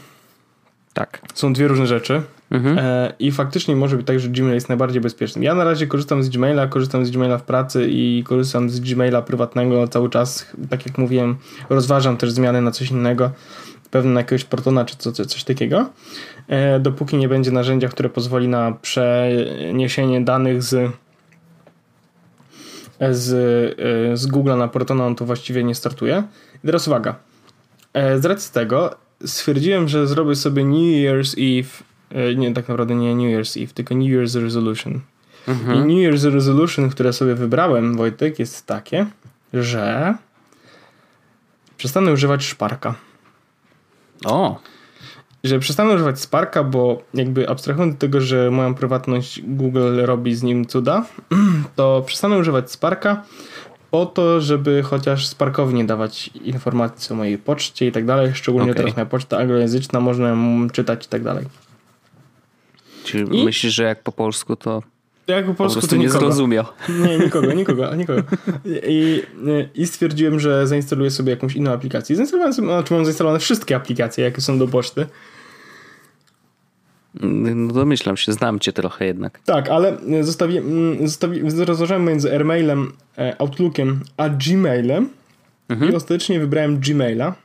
A: Tak.
B: Są dwie różne rzeczy.
A: Mhm.
B: E, I faktycznie może być tak, że Gmail jest najbardziej bezpieczny. Ja na razie korzystam z Gmaila, korzystam z Gmaila w pracy i korzystam z Gmaila prywatnego cały czas. Tak jak mówiłem, rozważam też zmiany na coś innego, pewnie na jakiegoś Protona czy co, co, coś takiego. E, dopóki nie będzie narzędzia, które pozwoli na przeniesienie danych z z, e, z Google'a na Protona, on to właściwie nie startuje. I teraz uwaga. E, Z racji tego stwierdziłem, że zrobię sobie New Year's Eve, e, nie tak naprawdę nie New Year's Eve, tylko New Year's Resolution. I New Year's Resolution, które sobie wybrałem, Wojtek, jest takie, że przestanę używać szparka.
A: O,
B: Że przestanę używać Sparka, bo jakby abstrahując od tego, że moją prywatność Google robi z nim cuda, to przestanę używać Sparka po to, żeby chociaż Sparkowi dawać informacji o mojej poczcie i tak dalej. Szczególnie
A: Okej.
B: teraz moja poczta anglojęzyczna, można ją czytać i tak dalej.
A: Czyli
B: I-
A: myślisz, że jak po polsku, to
B: Jak po
A: po
B: polsku
A: prostu
B: to
A: nie
B: nikogo.
A: zrozumiał.
B: Nie, nikogo, nikogo, nikogo. I, I stwierdziłem, że zainstaluję sobie jakąś inną aplikację. Zainstalowałem sobie, znaczy mam zainstalowane wszystkie aplikacje, jakie są do poczty.
A: No domyślam się, znam cię trochę jednak.
B: Tak, ale zostawi, mm, zostawi, rozważałem między Airmailem, e, Outlookiem a Gmailem i ostatecznie wybrałem Gmaila.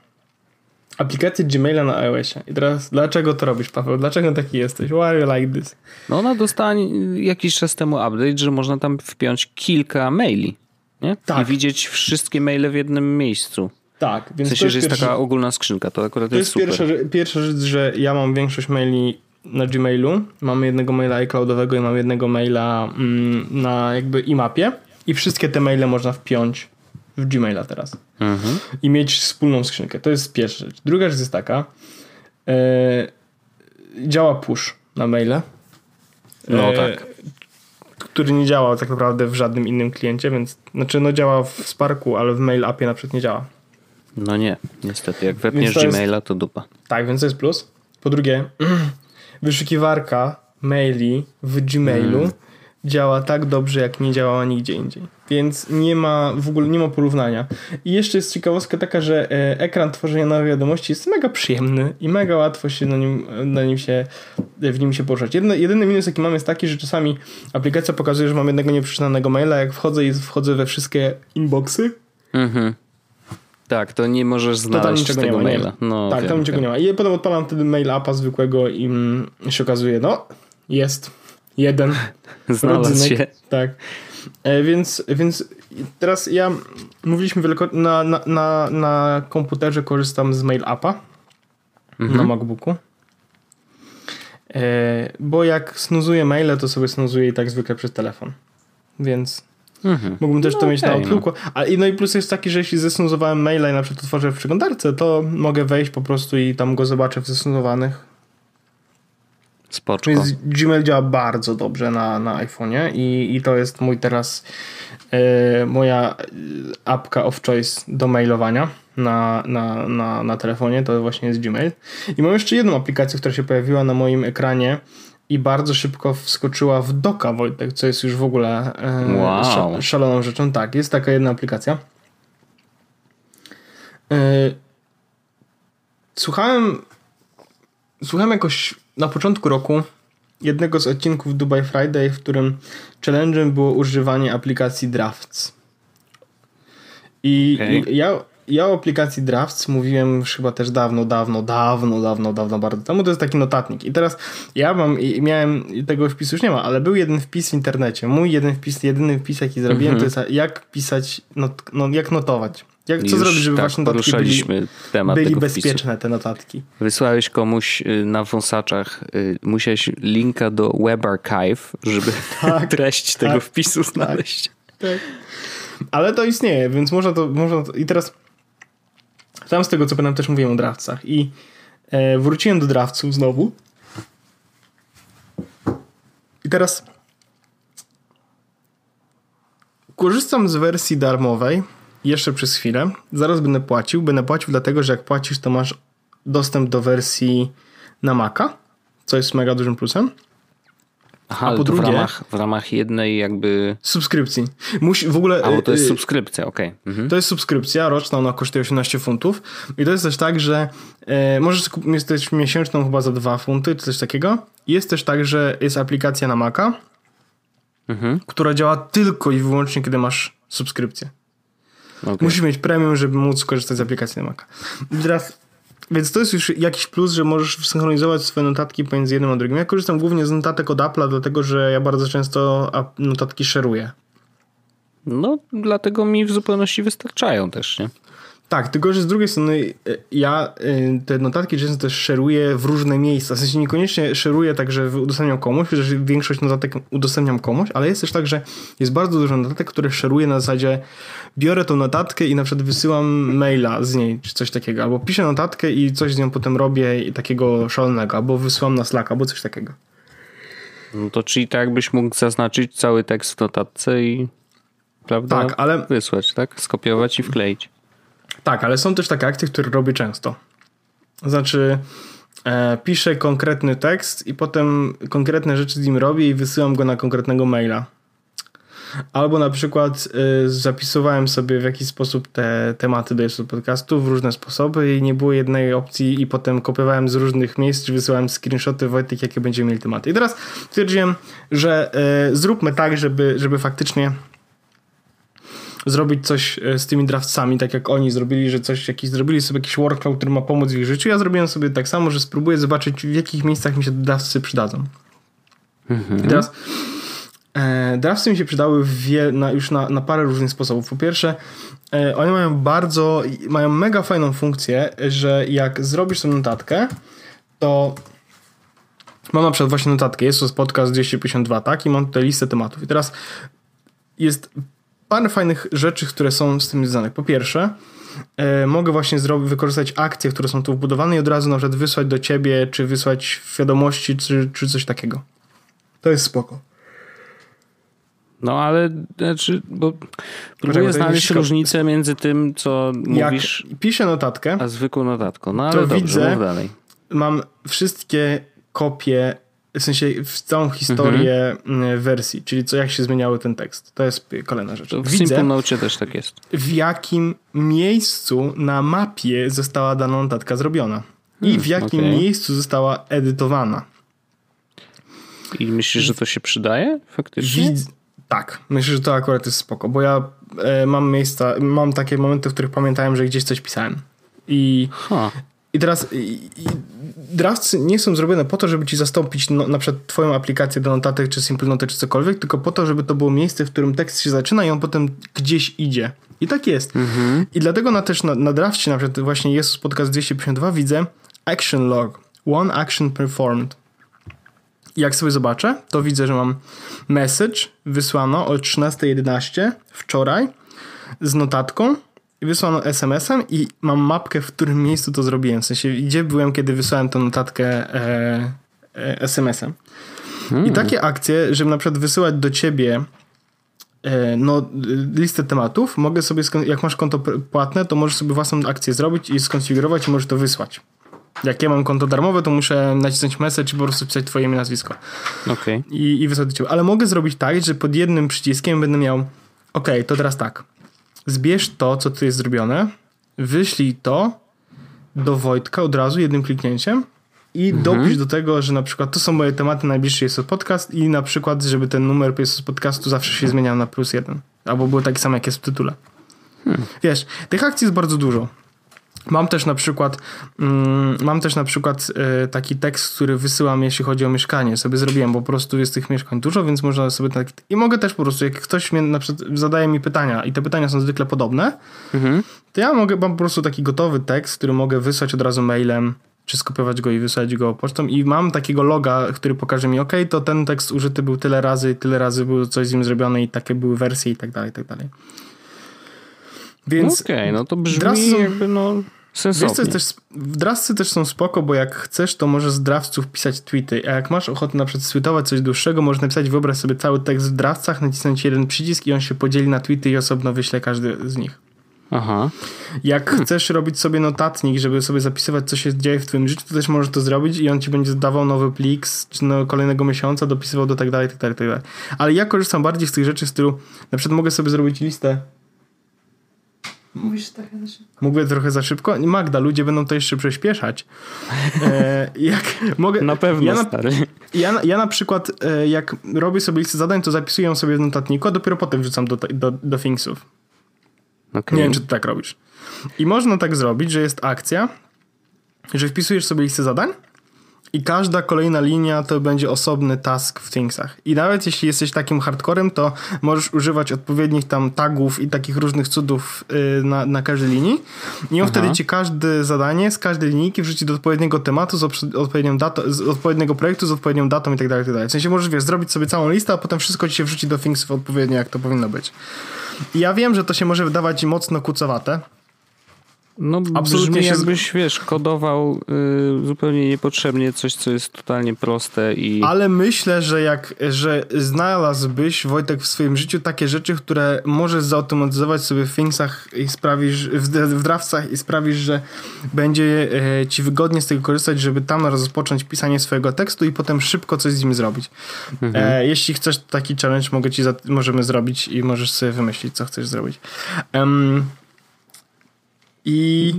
B: Aplikację Gmaila na iOSie. I teraz, dlaczego to robisz, Paweł? Dlaczego taki jesteś? Why are you like this?
A: No ona dostała jakiś czas temu update, że można tam wpiąć kilka maili. Nie?
B: Tak.
A: I widzieć wszystkie maile w jednym miejscu.
B: Tak,
A: W
B: więc
A: sensie,
B: to jest,
A: że jest
B: pierwszy,
A: taka ogólna skrzynka. To akurat
B: to
A: jest,
B: jest
A: super.
B: pierwsza, pierwsza rzecz, że ja mam większość maili na Gmailu. Mamy jednego maila iCloudowego i mam jednego maila mm, na jakby imapie. I wszystkie te maile można wpiąć w Gmaila teraz.
A: Mhm.
B: i mieć wspólną skrzynkę. To jest pierwsza rzecz. Druga rzecz jest taka. E, działa push na maile.
A: No
B: e,
A: tak.
B: Który nie działa tak naprawdę w żadnym innym kliencie, więc znaczy no działa w Sparku, ale w mail appie na przykład nie działa.
A: No nie, niestety. Jak wepniesz Gmaila, to dupa.
B: Tak, więc to jest plus. Po drugie, wyszukiwarka maili w Gmailu
A: Mm.
B: działa tak dobrze, jak nie działała nigdzie indziej. Więc nie ma w ogóle nie ma porównania. I jeszcze jest ciekawostka taka, że e, ekran tworzenia nowych wiadomości jest mega przyjemny i mega łatwo się na nim, na nim się, w nim się poruszać. Jedno, jedyny minus, jaki mam, jest taki, że czasami aplikacja pokazuje, że mam jednego nieprzeczytanego maila. Jak wchodzę i wchodzę we wszystkie inboxy,
A: Mhm. Tak, to nie możesz
B: to tam
A: znaleźć
B: niczego nie
A: tego
B: ma. Nie.
A: maila. No,
B: tak,
A: wiem,
B: tam niczego
A: wiem.
B: nie ma. I potem odpalam wtedy mail appa zwykłego i mm, się okazuje, no, jest jeden
A: Znalazł
B: rodzynek.
A: się.
B: Tak. E, więc, więc teraz ja mówiliśmy wieloko- na, na, na, na komputerze korzystam z mail appa
A: Mhm.
B: na MacBooku. E, bo jak snuzuję maile, to sobie snuzuję i tak zwykle przez telefon. Więc
A: Mhm.
B: Mógłbym też
A: No
B: to mieć na Outlooku. A, i- no i plus jest taki, że jeśli zesnuzowałem maila i na przykład otworzę w przeglądarce, to mogę wejść po prostu i tam go zobaczę w zesnuzowanych.
A: Spoczko.
B: Więc Gmail działa bardzo dobrze na, na iPhone'ie i, i to jest mój teraz e, moja e, apka of choice do mailowania na, na, na, na telefonie, to właśnie jest Gmail. I mam jeszcze jedną aplikację, która się pojawiła na moim ekranie i bardzo szybko wskoczyła w doka Wojtek, co jest już w ogóle e,
A: Wow.
B: sza- szaloną rzeczą. Tak, jest taka jedna aplikacja. E, słuchałem słuchałem jakoś na początku roku jednego z odcinków Dubai Friday, w którym challenge'em było używanie aplikacji Drafts. I i ja, ja o aplikacji Drafts mówiłem chyba też dawno, dawno, dawno, dawno, dawno, bardzo temu. To jest taki notatnik. I teraz ja mam, i miałem, tego wpisu już nie ma, ale był jeden wpis w internecie. Mój jeden wpis, jedyny wpis, jaki zrobiłem, to jest jak pisać, not, no, jak notować. Jak, co
A: Już
B: zrobić, żeby
A: tak
B: wasze notatki byli,
A: temat
B: byli
A: tego
B: bezpieczne, te notatki.
A: Wysłałeś komuś y, na wąsaczach, y, musiałeś linka do Web Archive, żeby treść tego
B: tak,
A: wpisu znaleźć.
B: Tak. Ale to istnieje, więc można to, można to... I teraz tam z tego, co pamiętam, też mówiłem o drawcach. I e, wróciłem do drawców znowu. I teraz korzystam z wersji darmowej jeszcze przez chwilę. Zaraz będę płacił. Będę płacił dlatego, że jak płacisz, to masz dostęp do wersji na Maca, co jest mega dużym plusem.
A: Aha,
B: A po
A: to w
B: drugie-
A: ramach, w ramach jednej jakby...
B: Subskrypcji. Musi w ogóle...
A: A, bo to jest
B: y,
A: subskrypcja, okej. Mhm.
B: To jest subskrypcja roczna, ona kosztuje 18 funtów. I to jest też tak, że e, możesz kup- mieć też miesięczną chyba za 2 funty, czy coś takiego. Jest też tak, że jest aplikacja na Maca,
A: Mhm.
B: która działa tylko i wyłącznie, kiedy masz subskrypcję.
A: okej.
B: Musisz mieć premium, żeby móc korzystać z aplikacji na Maca. I teraz, więc to jest już jakiś plus, że możesz synchronizować swoje notatki pomiędzy jednym a drugim. Ja korzystam głównie z notatek od Apple'a, dlatego że ja bardzo często notatki szeruję.
A: No, dlatego mi w zupełności wystarczają też, nie?
B: Tak, tylko że z drugiej strony e, ja e, te notatki często też szeruję w różne miejsca. W sensie niekoniecznie szeruję tak, że udostępniam komuś, chociaż większość notatek udostępniam komuś, ale jest też tak, że jest bardzo dużo notatek, które szeruję na zasadzie biorę tą notatkę i na przykład wysyłam maila z niej, czy coś takiego, albo piszę notatkę i coś z nią potem robię i takiego szalonego, albo wysyłam na Slack, albo coś takiego.
A: No to czyli tak jakbyś mógł zaznaczyć cały tekst w notatce i prawda?
B: Tak, ale-
A: Wysłać, tak? Skopiować i wkleić.
B: Tak, ale są też takie akcje, które robię często. Znaczy, e, piszę konkretny tekst i potem konkretne rzeczy z nim robię i wysyłam go na konkretnego maila. Albo na przykład e, zapisywałem sobie w jakiś sposób te tematy do jeszcze podcastu w różne sposoby i nie było jednej opcji i potem kopiowałem z różnych miejsc, wysyłałem screenshoty Wojtek, jakie będziemy mieli tematy. I teraz stwierdziłem, że e, zróbmy tak, żeby, żeby faktycznie zrobić coś e, z tymi drawcami, tak jak oni zrobili, że coś jakiś, zrobili sobie jakiś workflow, który ma pomóc w ich życiu. Ja zrobiłem sobie tak samo, że spróbuję zobaczyć, w jakich miejscach mi się drawcy przydadzą. I teraz e, drawcy mi się przydały wie, na, już na, na parę różnych sposobów. Po pierwsze, e, oni mają bardzo, mają mega fajną funkcję, że jak zrobisz sobie notatkę, to mam na przykład właśnie notatkę, jest to podcast 252, tak? I mam tutaj listę tematów. I teraz jest parę fajnych rzeczy, które są z tym związane. Po pierwsze, e, mogę właśnie zrobić, wykorzystać akcje, które są tu wbudowane i od razu na przykład wysłać do ciebie, czy wysłać wiadomości, czy, czy coś takiego. To jest spoko.
A: No ale znaczy, bo próbuję znaleźć
B: jest-
A: różnicę między tym, co
B: Jak
A: mówisz,
B: piszę notatkę,
A: a zwykłą notatką. No ale
B: To
A: dobrze,
B: widzę-
A: mów dalej.
B: mam wszystkie kopie, w sensie w całą historię mm, wersji, czyli co jak się zmieniały ten tekst. To jest kolejna rzecz.
A: To w
B: Widzę,
A: Simple Note też tak jest.
B: w jakim miejscu na mapie została dana notatka zrobiona. I
A: Hmm,
B: w jakim
A: okej.
B: miejscu została edytowana.
A: I myślisz, że to się przydaje faktycznie?
B: Widz... Tak, myślę, że to akurat jest spoko, bo ja e, mam miejsca, mam takie momenty, w których pamiętałem, że gdzieś coś pisałem. I,
A: Ha.
B: I teraz i, i drafty nie są zrobione po to, żeby ci zastąpić no, na przykład twoją aplikację do notatek, czy Simple Note, czy cokolwiek, tylko po to, żeby to było miejsce, w którym tekst się zaczyna i on potem gdzieś idzie. I tak jest. I dlatego na, też na, na drafcie, na przykład właśnie jest podcast 252, widzę action log, one action performed. I jak sobie zobaczę, to widzę, że mam message wysłano o 13.11 wczoraj z notatką i wysłano SMS-em i mam mapkę, w którym miejscu to zrobiłem. W sensie, gdzie byłem, kiedy wysłałem tę notatkę e, e, SMS-em. I takie akcje, żeby na przykład wysyłać do ciebie e, no, listę tematów, mogę sobie, jak masz konto płatne, to możesz sobie własną akcję zrobić i skonfigurować i możesz to wysłać. Jak ja mam konto darmowe, to muszę nacisnąć message i po prostu pisać twoje imię, nazwisko
A: Okej.
B: i, i wysłać do ciebie. Ale mogę zrobić tak, że pod jednym przyciskiem będę miał ok, to teraz tak. Zbierz to, co tu jest zrobione, wyślij to do Wojtka od razu jednym kliknięciem i dopisz do tego, że na przykład to są moje tematy najbliższy jest podcast i na przykład, żeby ten numer jest podcastu zawsze się zmieniał na plus jeden. Albo był taki sam, jak jest w tytule. Wiesz, tych akcji jest bardzo dużo. Mam też na przykład mm, mam też na przykład e, taki tekst, który wysyłam, jeśli chodzi o mieszkanie. Sobie zrobiłem, bo po prostu jest tych mieszkań dużo, więc można sobie tak... I mogę też po prostu, jak ktoś mnie na przykład zadaje mi pytania i te pytania są zwykle podobne,
A: Mhm.
B: to ja mogę, mam po prostu taki gotowy tekst, który mogę wysłać od razu mailem, czy skopiować go i wysłać go pocztą i mam takiego loga, który pokaże mi, ok, to ten tekst użyty był tyle razy, tyle razy było coś z nim zrobione i takie były wersje i tak dalej, i tak dalej. Więc
A: Okej, no to brzmi
B: Drafty są-
A: jakby no sensownie.
B: też, w drawcy też są spoko, bo jak chcesz, to możesz z drawców pisać tweety, a jak masz ochotę na przykład tweetować coś dłuższego, możesz napisać, wyobraź sobie cały tekst w drawcach, nacisnąć jeden przycisk i on się podzieli na tweety i osobno wyśle każdy z nich.
A: Aha.
B: Jak chcesz robić sobie notatnik, żeby sobie zapisywać, co się dzieje w twoim życiu, to też możesz to zrobić i on ci będzie dawał nowy plik z no, kolejnego miesiąca, dopisywał do tak dalej, tak dalej, tak dalej. Ale ja korzystam bardziej z tych rzeczy w stylu, na przykład mogę sobie zrobić listę
C: Mówisz trochę na szybko.
B: Mówię trochę za szybko. Magda, ludzie będą to jeszcze przyspieszać. E, jak mogę,
A: Na pewno,
B: Ja na,
A: stary.
B: ja, na- ja na przykład, e, jak robię sobie listę zadań, to zapisuję ją sobie w notatniku, a dopiero potem wrzucam do, do, do Thingsów.
A: Okej.
B: Nie wiem, czy ty tak robisz. I można tak zrobić, że jest akcja, że wpisujesz sobie listę zadań i każda kolejna linia to będzie osobny task w Thingsach. I nawet jeśli jesteś takim hardcorem, to możesz używać odpowiednich tam tagów i takich różnych cudów yy, na, na każdej linii. I on wtedy ci każde zadanie z każdej linijki wrzuci do odpowiedniego tematu, z odpowiednią datą, z odpowiedniego projektu, z odpowiednią datą i tak dalej, tak dalej. W sensie możesz, wiesz, zrobić sobie całą listę, a potem wszystko ci się wrzuci do Thingsów odpowiednio, jak to powinno być. I ja wiem, że to się może wydawać mocno kucowate,
A: No,
B: Absolutnie
A: brzmi
B: się z-
A: jakbyś, wiesz, kodował y, zupełnie niepotrzebnie coś, co jest totalnie proste i...
B: Ale myślę, że jak, że znalazłbyś, Wojtek, w swoim życiu takie rzeczy, które możesz zautomatyzować sobie w Thingsach i sprawisz, w, w Draftsach i sprawisz, że będzie e, ci wygodnie z tego korzystać, żeby tam rozpocząć pisanie swojego tekstu i potem szybko coś z nim zrobić. E, jeśli chcesz taki challenge, mogę ci za, możemy zrobić i możesz sobie wymyślić, co chcesz zrobić. Em, I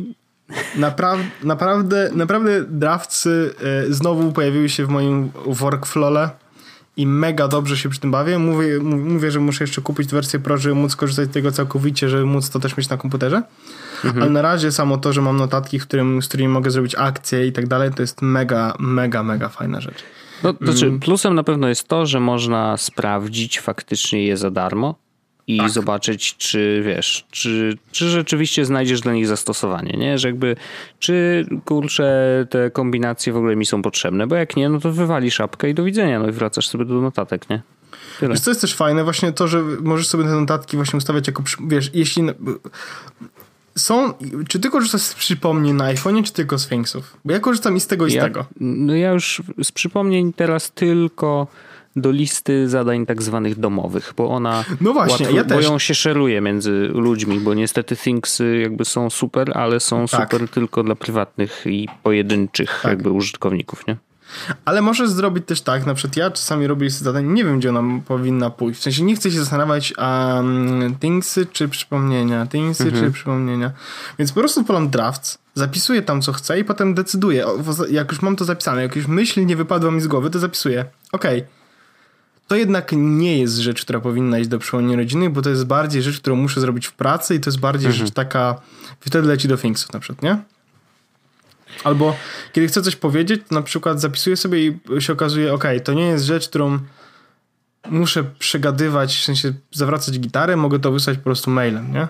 B: Napra- naprawdę, naprawdę drawcy e, znowu pojawiły się w moim workflowle i mega dobrze się przy tym bawię. Mówię, mówię, że muszę jeszcze kupić wersję Pro, żeby móc korzystać z tego całkowicie, żeby móc to też mieć na komputerze. Ale na razie samo to, że mam notatki, w którym, z którymi mogę zrobić akcje i tak dalej, to jest mega, mega, mega fajna rzecz.
A: No, to
B: Mm.
A: znaczy, plusem na pewno jest to, że można sprawdzić faktycznie je za darmo i
B: Tak.
A: zobaczyć, czy wiesz, czy, czy rzeczywiście znajdziesz dla nich zastosowanie, nie? Że jakby, czy kurczę, te kombinacje w ogóle mi są potrzebne, bo jak nie, no to wywali szapkę i do widzenia, no i wracasz sobie do notatek, nie? Tyle.
B: Wiesz, co jest też fajne? Właśnie to, że możesz sobie te notatki właśnie ustawiać jako, wiesz, jeśli... Są, czy ty korzystasz z przypomnień na iPhone'ie, czy tylko z Thingsów? Bo ja korzystam i z tego, i z
A: Ja,
B: tego.
A: no ja już z przypomnień teraz tylko do listy zadań tak zwanych domowych, bo ona
B: No właśnie, ja
A: bo
B: też.
A: ją się szeruje między ludźmi, bo niestety Thingsy jakby są super, ale są
B: Tak.
A: super tylko dla prywatnych i pojedynczych
B: Tak.
A: jakby użytkowników, nie?
B: Ale możesz zrobić też tak, na przykład ja czasami robię listę zadań, nie wiem gdzie ona powinna pójść. W sensie nie chcę się zastanawiać, um, thingsy czy przypomnienia, thingsy
A: Mhm.
B: czy przypomnienia. Więc po prostu polam drafts, zapisuję tam co chcę i potem decyduję. Jak już mam to zapisane, jak już myśl nie wypadła mi z głowy, to zapisuję. Okej. To jednak nie jest rzecz, która powinna iść do przypomnień rodziny, bo to jest bardziej rzecz, którą muszę zrobić w pracy i to jest bardziej
A: Mhm.
B: rzecz taka, wtedy leci do thingsów na przykład, nie? Albo kiedy chcę coś powiedzieć, to na przykład zapisuję sobie i się okazuje, ok, to nie jest rzecz, którą muszę przegadywać, w sensie zawracać gitarę, mogę to wysłać po prostu mailem, nie?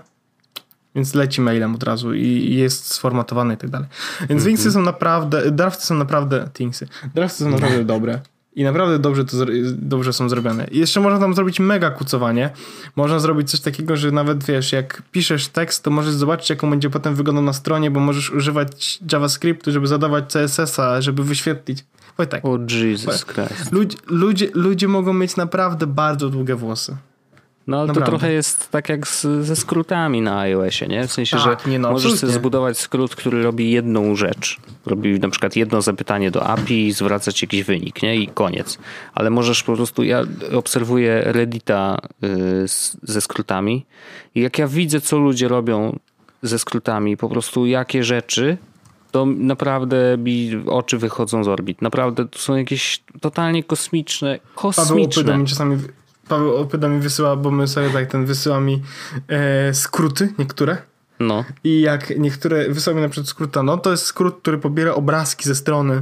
B: Więc leci mailem od razu i jest sformatowany i tak dalej. Więc Thingsy są naprawdę, drafty są naprawdę, Thingsy, drafty są naprawdę dobre. I naprawdę dobrze, to, dobrze są zrobione. I jeszcze można tam zrobić mega kucowanie. Można zrobić coś takiego, że nawet wiesz, jak piszesz tekst, to możesz zobaczyć, jaką będzie potem wyglądał na stronie, bo możesz używać JavaScriptu, żeby zadawać CSS-a, żeby wyświetlić. Wojtek,
A: O Jesus Christ.
B: ludzie, ludzie, ludzie mogą mieć naprawdę bardzo długie włosy.
A: No ale
B: Naprawdę.
A: to trochę jest tak jak z, ze skrótami na iOSie, nie? W sensie,
B: Tak,
A: że
B: nie, no,
A: możesz sobie zbudować skrót, który robi jedną rzecz. Robi na przykład jedno zapytanie do API i zwracać jakiś wynik, nie? I koniec. Ale możesz po prostu, ja obserwuję Reddita y, z, ze skrótami i jak ja widzę, co ludzie robią ze skrótami, po prostu jakie rzeczy, to naprawdę mi oczy wychodzą z orbit. Naprawdę to są jakieś totalnie kosmiczne,
B: Paweł
A: kosmiczne.
B: Mi czasami, Paweł Opyda mi wysyła, bo my sobie tak ten wysyła mi e, skróty niektóre.
A: No.
B: I jak niektóre wysyła mi na przykład skróta, no to jest skrót, który pobiera obrazki ze strony.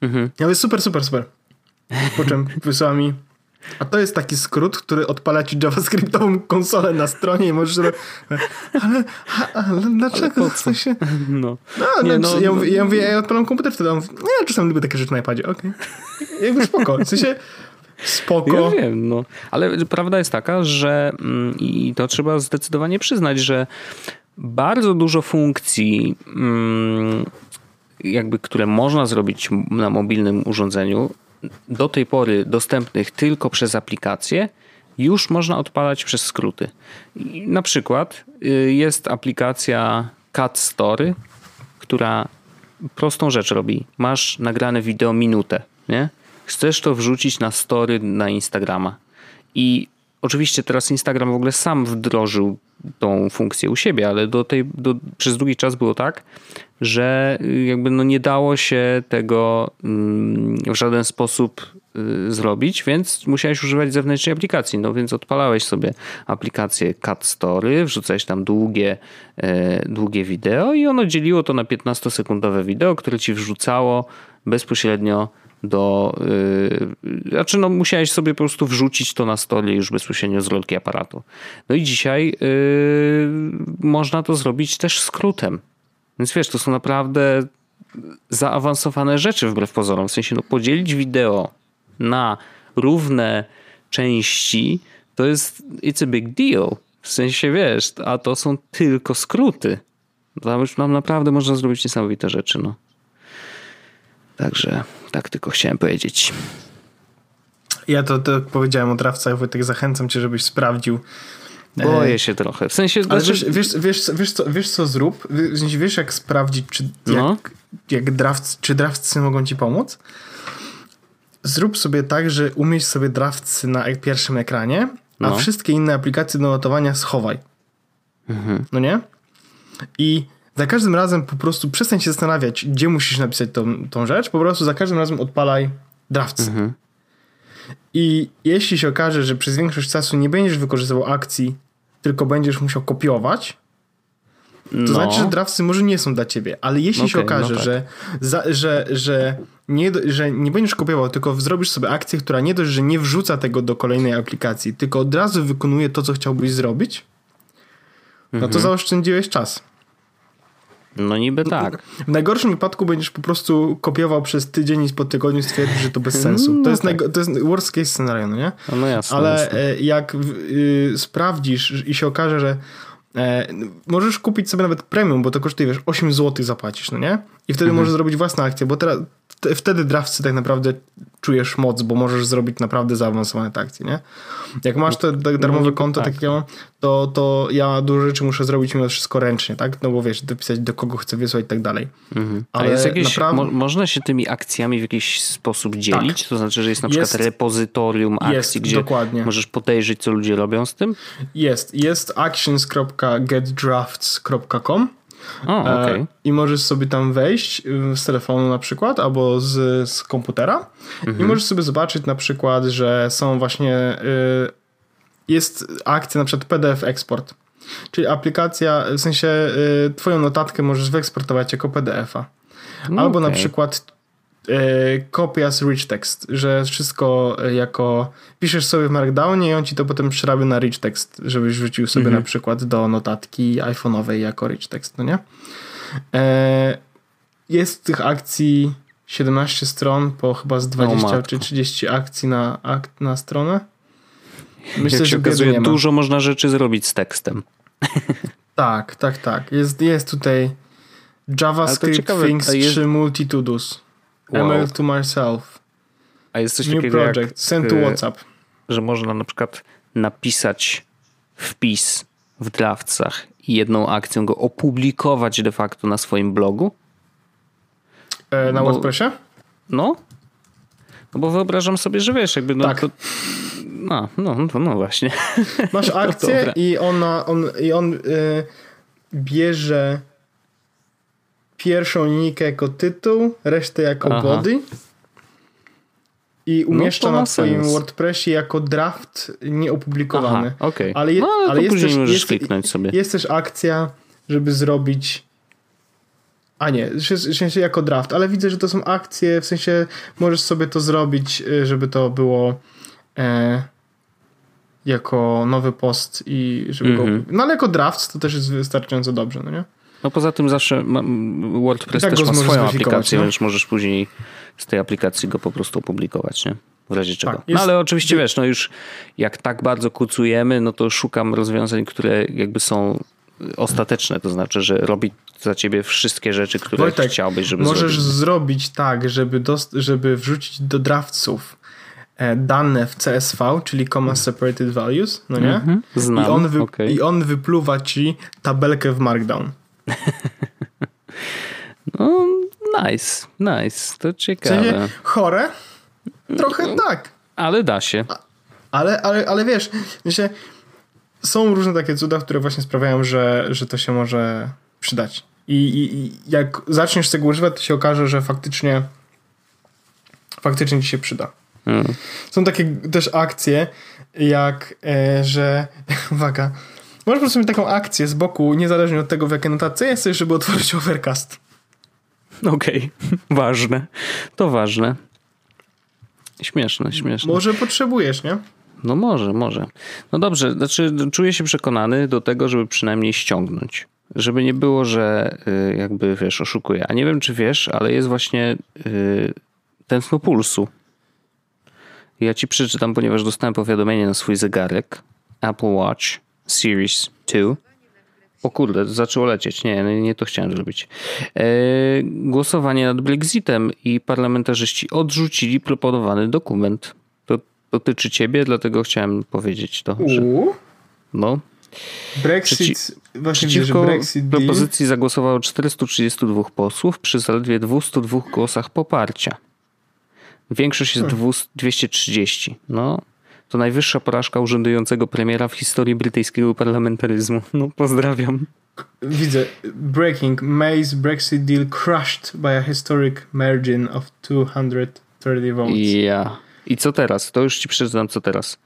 A: Mhm.
B: Ja mówię, super, super, super. Po czym wysyła mi, a to jest taki skrót, który odpala ci javascriptową konsolę na stronie i możesz... ro- Ale, ale dlaczego?
A: po
B: w sensie,
A: No.
B: no,
A: Nie,
B: no,
A: no,
B: ja,
A: no.
B: mówię, ja mówię, ja odpalam komputer wtedy, on mówi, nie, czasami lubię takie rzeczy na iPadzie, okej. Jakby spoko, w sensie spoko.
A: Ja wiem, no. Ale prawda jest taka, że mm, i to trzeba zdecydowanie przyznać, że bardzo dużo funkcji, mm, jakby, które można zrobić na mobilnym urządzeniu, do tej pory dostępnych tylko przez aplikację, już można odpalać przez skróty. Na przykład y, jest aplikacja Cat Story, która prostą rzecz robi. Masz nagrane wideo minutę, nie? Chcesz to wrzucić na story na Instagrama. I oczywiście teraz Instagram w ogóle sam wdrożył tą funkcję u siebie, ale do tej, do, przez długi czas było tak, że y, jakby no nie dało się tego mm, w żaden sposób y, zrobić, więc musiałeś używać zewnętrznej aplikacji. No więc odpalałeś sobie aplikację Cat Story, wrzucałeś tam długie, e, długie wideo i ono dzieliło to na 15-sekundowe wideo, które ci wrzucało bezpośrednio do. Yy, znaczy, no, musiałeś sobie po prostu wrzucić to na stole już bezpośrednio z rolki aparatu. No i dzisiaj yy, można to zrobić też skrótem. Więc wiesz, to są naprawdę zaawansowane rzeczy wbrew pozorom. W sensie, no, podzielić wideo na równe części to jest it's a big deal. W sensie, wiesz, a to są tylko skróty. Tam już nam naprawdę można zrobić niesamowite rzeczy, no. Także tak tylko chciałem powiedzieć.
B: Ja to, to powiedziałem o drawcach, Wojtek, zachęcam cię, żebyś sprawdził.
A: Boję się trochę. W sensie...
B: Ale
A: znaczy,
B: wiesz, wiesz, wiesz, wiesz, co, wiesz co zrób? W sensie Wiesz jak sprawdzić, czy, jak,
A: No.
B: jak draft, czy drawcy mogą ci pomóc? Zrób sobie tak, że umieść sobie drawcy na ek- pierwszym ekranie, a
A: No.
B: wszystkie inne aplikacje do notowania schowaj. No nie? I za każdym razem po prostu przestań się zastanawiać, gdzie musisz napisać tą, tą rzecz, po prostu za każdym razem odpalaj drafts. I jeśli się okaże, że przez większość czasu nie będziesz wykorzystywał akcji, tylko będziesz musiał kopiować, to
A: no.
B: znaczy, że draftsy może nie są dla ciebie, ale jeśli się
A: Okej,
B: okaże,
A: no tak.
B: że, za, że, że, nie, że nie będziesz kopiował, tylko zrobisz sobie akcję, która nie dość, że nie wrzuca tego do kolejnej aplikacji, tylko od razu wykonuje to, co chciałbyś zrobić, no
A: Mhm.
B: to zaoszczędziłeś czas.
A: No niby tak.
B: W najgorszym wypadku będziesz po prostu kopiował przez tydzień i po tygodniu stwierdzisz, że to bez sensu.
A: No
B: to, jest
A: tak.
B: to jest worst case scenario, no nie?
A: No jasne.
B: Ale
A: jasne.
B: e, jak y, sprawdzisz i się okaże, że e, możesz kupić sobie nawet premium, bo to kosztuje, wiesz, 8 zł zapłacisz, no nie? I wtedy
A: Mhm.
B: możesz zrobić własną akcję, bo teraz te, wtedy drawcy tak naprawdę czujesz moc, bo możesz zrobić naprawdę zaawansowane te akcje, nie? Jak masz to da- darmowe
A: niby
B: konto,
A: tak.
B: tak jak ja mam, to, to ja dużo rzeczy muszę zrobić mimo wszystko ręcznie, tak? No bo wiesz, dopisać do kogo chcę wysłać i tak dalej.
A: Mhm.
B: Ale
A: jest jakieś,
B: naprawdę-
A: mo, można się tymi akcjami w jakiś sposób dzielić? To znaczy, że jest na przykład
B: Jest-
A: repozytorium akcji,
B: jest,
A: gdzie
B: dokładnie.
A: możesz podejrzeć, co ludzie robią z tym?
B: Jest, jest actions.getdrafts.com
A: O.
B: E, I możesz sobie tam wejść y, z telefonu na przykład, albo z, z komputera i możesz sobie zobaczyć na przykład, że są właśnie y, jest akcja na przykład PDF Export. Czyli aplikacja, w sensie y, twoją notatkę możesz wyeksportować jako PDF-a. Albo na
A: okej.
B: przykład kopia z rich text, że wszystko y, jako piszesz sobie w Markdownie i on ci to potem przerabia na rich text, żebyś wrzucił sobie na przykład do notatki iPhone'owej jako rich text, no nie? E, jest tych akcji 17 stron po chyba z 20
A: matko.
B: czy 30 akcji na, akt, na stronę. Myślę,
A: Jak się
B: że
A: okazuje, dużo można rzeczy zrobić z tekstem.
B: Tak, tak, tak. Jest, jest tutaj JavaScript
A: ciekawe,
B: Things
A: jest-
B: 3 Multitudus.
A: Wow.
B: Email to myself.
A: A jest coś
B: New
A: takiego
B: project.
A: jak,
B: Send to WhatsApp.
A: że można na przykład napisać wpis w draftsach i jedną akcją go opublikować de facto na swoim blogu?
B: E, na
A: bo-
B: WordPressie?
A: No. No bo wyobrażam sobie, że wiesz, jakby no
B: Tak.
A: to... No, no, no, no właśnie.
B: Masz akcję
A: dobra.
B: i, ona, on, i on y, bierze pierwszą linijkę jako tytuł, resztę jako
A: Aha.
B: body i umieszcza
A: ma
B: na twoim
A: sens.
B: WordPressie jako draft nieopublikowany.
A: Aha, okej.
B: Ale, je,
A: No, ale
B: ale
A: to
B: jest,
A: później
B: też,
A: możesz
B: jest,
A: kliknąć sobie.
B: jest też akcja, żeby zrobić a nie, w sensie jako draft, ale widzę, że to są akcje, w sensie możesz sobie to zrobić, y, żeby to było e, jako nowy post i żeby
A: Mhm.
B: go... No ale jako draft to też jest wystarczająco dobrze, no nie?
A: No poza tym zawsze ma, WordPress
B: tak
A: też ma swoją aplikację,
B: no.
A: więc możesz później z tej aplikacji go po prostu opublikować, nie? W razie czego.
B: Tak,
A: no
B: jest-
A: ale oczywiście wiesz, no już jak tak bardzo kucujemy, no to szukam rozwiązań, które jakby są ostateczne, to znaczy, że robi za ciebie wszystkie rzeczy, które
B: Wojtek,
A: chciałbyś, żeby
B: Możesz
A: zrobić.
B: zrobić tak, żeby, żeby wrzucić do draftsów e, dane w CSV, czyli Comma Separated Values, no nie?
A: Mhm, znam,
B: I, on
A: okej.
B: I on wypluwa ci tabelkę w Markdown.
A: No, nice, nice, to
B: W
A: ciekawe.
B: sensie chore? Trochę
A: No.
B: tak.
A: Ale da się.
B: Ale, ale, ale wiesz, w sensie, są różne takie cuda, które właśnie sprawiają, że, że to się może przydać. I, i, I jak zaczniesz tego używać, to się okaże, że faktycznie faktycznie ci się przyda.
A: Mm.
B: Są takie też akcje, jak, e, że uwaga, możesz po prostu mieć taką akcję z boku, niezależnie od tego, w jakiej notatce jesteś, żeby otworzyć Overcast.
A: Okej, ważne. To ważne. Śmieszne, śmieszne.
B: Może potrzebujesz, nie?
A: No może, może. No dobrze, znaczy czuję się przekonany do tego, żeby przynajmniej ściągnąć. Żeby nie było, że y, jakby wiesz, oszukuję. A nie wiem, czy wiesz, ale jest właśnie y, tętno pulsu. Ja ci przeczytam, ponieważ dostałem powiadomienie na swój zegarek. Apple Watch Series 2 O kurde, zaczęło lecieć. Nie, nie, to chciałem zrobić. E, głosowanie nad Brexitem i parlamentarzyści odrzucili proponowany dokument. To dotyczy ciebie, dlatego chciałem powiedzieć to. Że, no.
B: Brexit,
A: Przeci-
B: właśnie
A: Przeciwko
B: Brexit deal.
A: propozycji zagłosowało 432 posłów przy zaledwie 202 głosach poparcia. Większość jest
B: Hmm.
A: 200 230. No, to najwyższa porażka urzędującego premiera w historii brytyjskiego parlamentaryzmu. No, pozdrawiam.
B: Widzę. Breaking. May's Brexit deal crushed by a historic margin of 230 votes.
A: I ja. I co teraz? To już ci przeczytam, co teraz.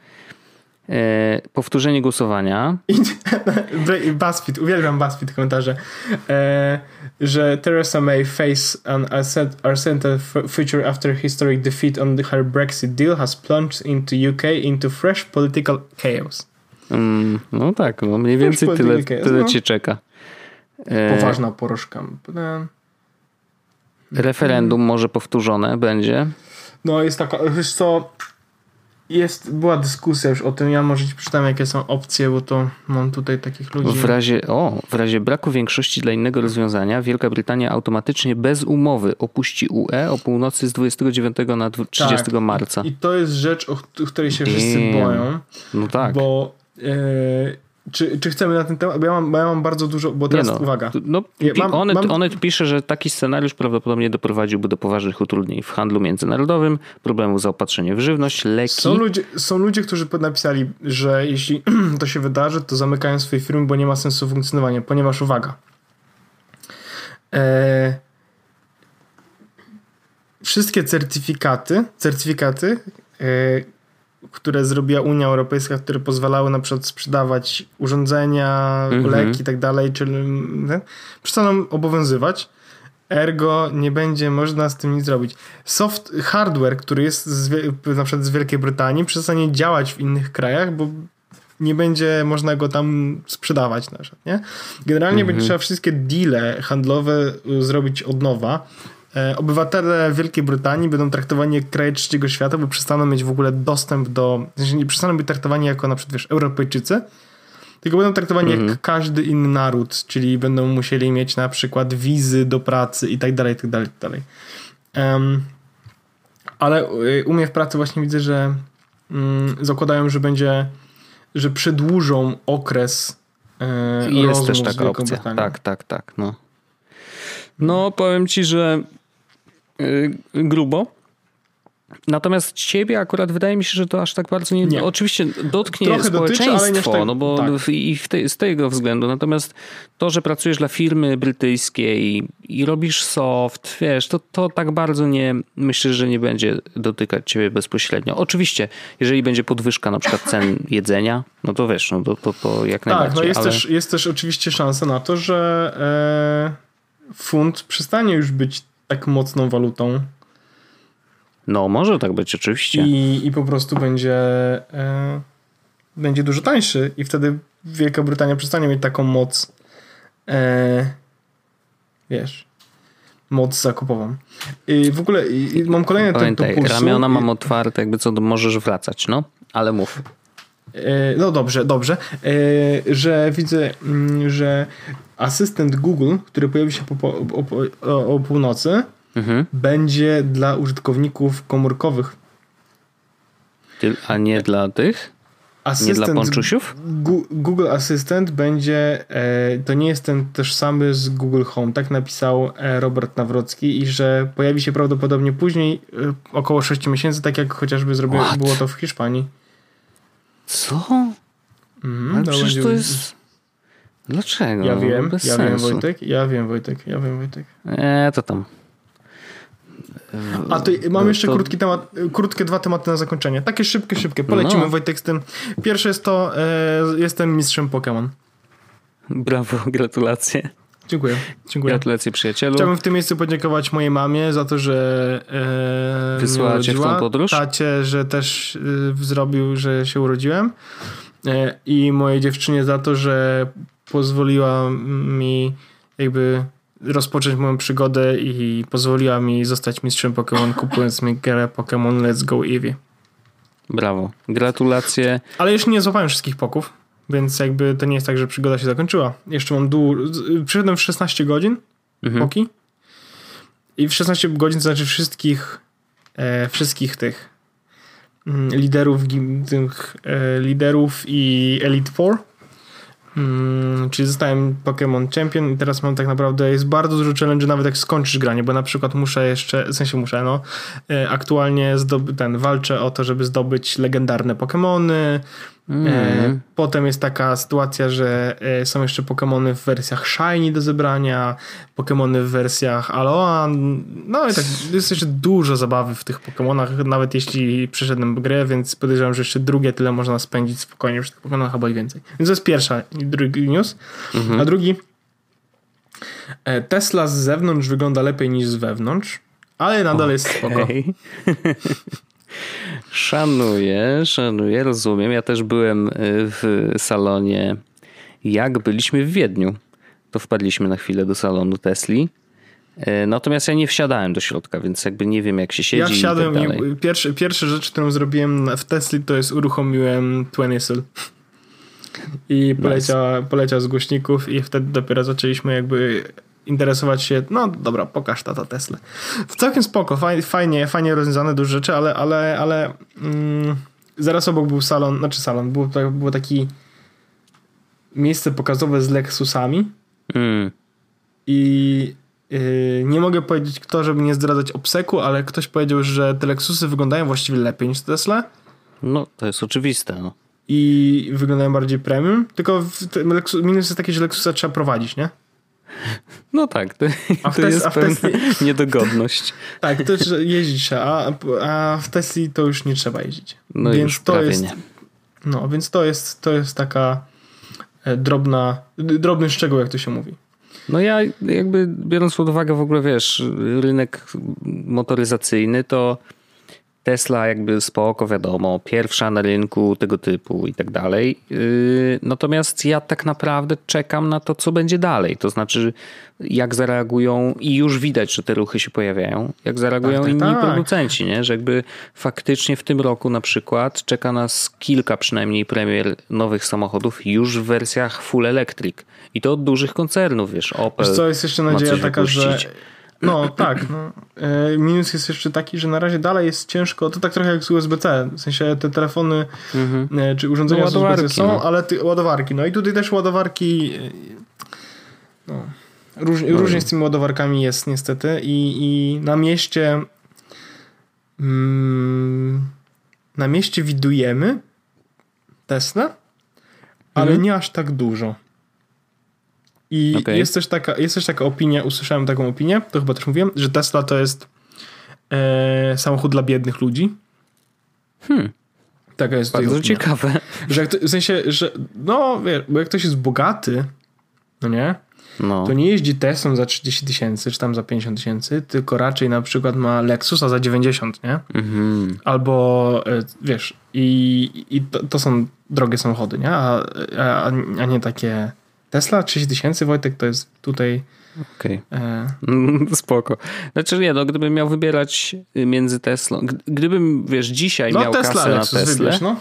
A: E, powtórzenie głosowania.
B: BuzzFeed, uwielbiam BuzzFeed komentarze, e, że Theresa May face an uncertain future after historic defeat on the, her Brexit deal has plunged into UK into fresh political chaos.
A: Mm, no tak, no mniej więcej tyle,
B: politykę,
A: tyle
B: no.
A: cię czeka. E,
B: Poważna porażka. E,
A: Referendum może powtórzone będzie.
B: No jest taka, wiesz co, jest, była dyskusja już o tym, ja może ci przeczytam jakie są opcje, bo to mam tutaj takich ludzi.
A: W razie, o, w razie braku większości dla innego rozwiązania Wielka Brytania automatycznie bez umowy opuści UE o północy z 29 na dwu- 30
B: Tak.
A: marca.
B: I to jest rzecz, o której się wszyscy
A: Damn.
B: boją.
A: No tak.
B: Bo e, czy, czy chcemy na ten temat? Bo ja mam, bo ja mam bardzo dużo. Bo teraz
A: no,
B: uwaga.
A: No,
B: Ja mam-
A: Onet,
B: mam-
A: Onet pisze, że taki scenariusz prawdopodobnie doprowadziłby do poważnych utrudnień w handlu międzynarodowym, problemów z zaopatrzeniem w żywność, leki.
B: Są ludzie, są ludzie, którzy napisali, że jeśli to się wydarzy, to zamykają swoje firmy, bo nie ma sensu funkcjonowania, ponieważ uwaga. E, wszystkie certyfikaty, certyfikaty, e, które zrobiła Unia Europejska, które pozwalały na przykład sprzedawać urządzenia,
A: Mhm.
B: leki i tak dalej, czyli przestaną obowiązywać. Ergo nie będzie można z tym nic zrobić. Soft hardware, który jest z, na przykład z Wielkiej Brytanii, przestanie działać w innych krajach, bo nie będzie można go tam sprzedawać na przykład, nie? Generalnie będzie trzeba wszystkie deale handlowe y, zrobić od nowa. E, Obywatele Wielkiej Brytanii będą traktowani jak kraje trzeciego świata, bo przestaną mieć w ogóle dostęp do... W sensie nie przestaną być traktowani jako na przykład, wiesz, Europejczycy, tylko będą traktowani jak każdy inny naród, czyli będą musieli mieć na przykład wizy do pracy i tak dalej, i tak dalej, i tak dalej. Em, ale y, u mnie w pracy właśnie widzę, że mm, zakładają, że będzie, że przedłużą okres
A: I jest też taka opcja. Tak, tak, tak. No, no powiem ci, że grubo. Natomiast ciebie akurat wydaje mi się, że to aż tak bardzo nie.
B: Nie.
A: Oczywiście dotknie
B: Trochę dotyczy,
A: społeczeństwo,
B: tak-
A: no bo
B: tak.
A: i te, z tego względu. Natomiast to, że pracujesz dla firmy brytyjskiej i robisz soft, wiesz, to, to tak bardzo nie, myślę, że nie będzie dotykać ciebie bezpośrednio. Oczywiście, jeżeli będzie podwyżka na przykład cen jedzenia, no to wiesz, no to, to, to jak
B: Tak,
A: najbardziej.
B: no jest,
A: ale...
B: też, jest też oczywiście szansa na to, że e, funt przestanie już być tak mocną walutą
A: No, może tak być, oczywiście.
B: i, i po prostu będzie e, będzie dużo tańszy i wtedy Wielka Brytania przestanie mieć taką moc e, wiesz moc zakupową. I w ogóle i, i mam kolejne
A: Pamiętaj,
B: pulsu.
A: ramiona mam otwarte, jakby co, możesz wracać, no. Ale mów.
B: E, No dobrze, dobrze. E, Że widzę, mm, że asystent Google, który pojawi się po, po, o, o, o północy,
A: Mhm.
B: będzie dla użytkowników komórkowych.
A: A nie dla tych? Nie dla ponczusiów?
B: Google Assistant będzie, e, to nie jest ten tożsamy z Google Home. Tak napisał Robert Nawrocki i że pojawi się prawdopodobnie później, około 6 miesięcy, tak jak chociażby zrobiło,
A: What?
B: było to w Hiszpanii.
A: Co?
B: Mhm,
A: Ale
B: to
A: przecież
B: będzie-
A: to jest... Dlaczego?
B: Ja
A: No,
B: wiem,
A: bez
B: ja wiem
A: sensu.
B: Wojtek, ja wiem Wojtek, ja wiem Wojtek.
A: Nie, to tam.
B: A to mam
A: No
B: jeszcze
A: to-
B: krótki temat, krótkie dwa tematy na zakończenie. Takie szybkie, szybkie. Polecimy
A: No.
B: Wojtek z tym. Pierwsze jest to, e, jestem mistrzem Pokémon.
A: Brawo, gratulacje.
B: Dziękuję, dziękuję.
A: Gratulacje przyjacielu.
B: Chciałbym w tym miejscu podziękować mojej mamie za to, że e,
A: Wysłała cię w tą podróż?
B: Tacie, że też e, zrobił, że się urodziłem. E, I mojej dziewczynie za to, że pozwoliła mi jakby rozpocząć moją przygodę i pozwoliła mi zostać mistrzem Pokémon, kupując mi grę Pokémon Let's Go Eevee.
A: Brawo. Gratulacje.
B: Ale jeszcze nie złapałem wszystkich poków, Więc jakby to nie jest tak, że przygoda się zakończyła. Jeszcze mam dół. Przyszedłem w 16 godzin
A: Mhm.
B: poki. I w 16 godzin to znaczy wszystkich e, wszystkich tych mm, liderów tych e, liderów i Elite Four. Mm, czyli zostałem Pokémon Champion i teraz mam tak naprawdę, jest bardzo dużo challenge nawet jak skończysz granie, bo na przykład muszę jeszcze, w sensie muszę, no, e, aktualnie zdoby, ten, walczę o to, żeby zdobyć legendarne Pokémony,
A: Mm.
B: potem jest taka sytuacja, że e, są jeszcze Pokémony w wersjach Shiny do zebrania, Pokémony w wersjach Aloha. No i tak jest jeszcze dużo zabawy w tych Pokémonach, nawet jeśli przeszedłem grę, więc podejrzewam, że jeszcze drugie tyle można spędzić spokojnie przy tych Pokémonach, albo i więcej. Więc to jest pierwsza, drugi news. A drugi e, Tesla z zewnątrz wygląda lepiej niż z wewnątrz, ale nadal jest spoko.
A: Szanuję, szanuję, rozumiem. Ja też byłem y, w salonie, jak byliśmy w Wiedniu. To wpadliśmy na chwilę do salonu Tesli. Y, Natomiast ja nie wsiadałem do środka, więc jakby nie wiem jak się siedzi
B: Ja wsiadłem
A: i tak
B: i pierwszy, pierwsza rzecz, którą zrobiłem w Tesli, to jest uruchomiłem Twenisyl. I poleciał, poleciał z głośników i wtedy dopiero zaczęliśmy jakby interesować się, no dobra, pokaż tata Tesla. Całkiem spoko, faj- fajnie, fajnie rozwiązane duże rzeczy, ale, ale, ale mm, zaraz obok był salon, znaczy salon, było, to- było taki miejsce pokazowe z Lexusami
A: Mm.
B: i yy, nie mogę powiedzieć kto, żeby nie zdradzać obseku, ale ktoś powiedział, że te Lexusy wyglądają właściwie lepiej niż Tesla
A: No, to jest oczywiste. No.
B: i wyglądają bardziej premium, tylko minus jest taki, że Lexusa trzeba prowadzić, nie?
A: No tak, to,
B: A
A: to jest pewna
B: Tesli-
A: niedogodność.
B: Tak, to jeździć trzeba, a, a w Tesli to już nie trzeba jeździć.
A: No
B: więc
A: już
B: to
A: prawie
B: jest,
A: nie.
B: No, więc to jest, to jest taka e, drobna, drobny szczegół, jak to się mówi.
A: No ja jakby biorąc pod uwagę w ogóle, wiesz, rynek motoryzacyjny, to Tesla jakby spoko, wiadomo, pierwsza na rynku tego typu i tak dalej. Yy, Natomiast ja tak naprawdę czekam na to, co będzie dalej. To znaczy, jak zareagują i już widać, że te ruchy się pojawiają, jak zareagują
B: Tak, tak,
A: inni
B: tak.
A: producenci, nie? że jakby faktycznie w tym roku na przykład czeka nas kilka przynajmniej premier nowych samochodów już w wersjach full electric. I to od dużych koncernów, wiesz, Opel.
B: Wiesz co, jest jeszcze nadzieja taka, że... No tak, no. E, minus jest jeszcze taki, że na razie dalej jest ciężko, to tak trochę jak z USB-C, w sensie te telefony e, czy urządzenia
A: No,
B: z USB-C są,
A: no.
B: ale ty, ładowarki, no i tutaj też ładowarki e, no, róż, różnie z tymi ładowarkami jest niestety i, i na mieście mm, na mieście widujemy Tesla, ale
A: Mhm.
B: nie aż tak dużo. I
A: Okej.
B: jest, też taka, jest też taka opinia, usłyszałem taką opinię, to chyba też mówiłem, że Tesla to jest e, samochód dla biednych ludzi.
A: Hmm.
B: Taka jest
A: Bardzo
B: opinia.
A: ciekawe.
B: Że to, w sensie, że no wiesz, bo jak ktoś jest bogaty, no nie,
A: No.
B: to nie jeździ Teslą za 30 tysięcy, czy tam za 50 tysięcy, tylko raczej na przykład ma Lexusa za 90, nie?
A: Mhm.
B: Albo e, wiesz, i, i to, to są drogie samochody, nie? A, a, a nie takie Tesla 30 tysięcy, Wojtek, to jest tutaj
A: Okej.
B: e,
A: Mm, Spoko. Znaczy nie, no gdybym miał wybierać między Teslą, gd- gdybym, wiesz, dzisiaj
B: no
A: miał
B: Tesla,
A: kasę na Teslę,
B: wybierz, no.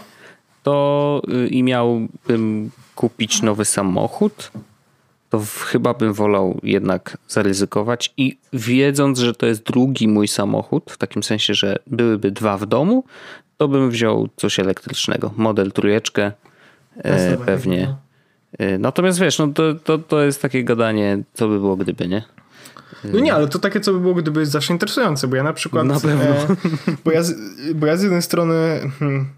A: to y, i miałbym kupić nowy samochód, to chyba bym wolał jednak zaryzykować i wiedząc, że to jest drugi mój samochód, w takim sensie, że byłyby dwa w domu, to bym wziął coś elektrycznego. Model trójeczkę e, pewnie.
B: no.
A: E, Natomiast wiesz, no to, to, to jest takie gadanie, co by było gdyby, nie?
B: No nie, ale to takie, co by było, gdyby jest zawsze interesujące, bo ja na przykład...
A: Na pewno.
B: E, bo, ja z, bo ja z jednej strony... Hmm,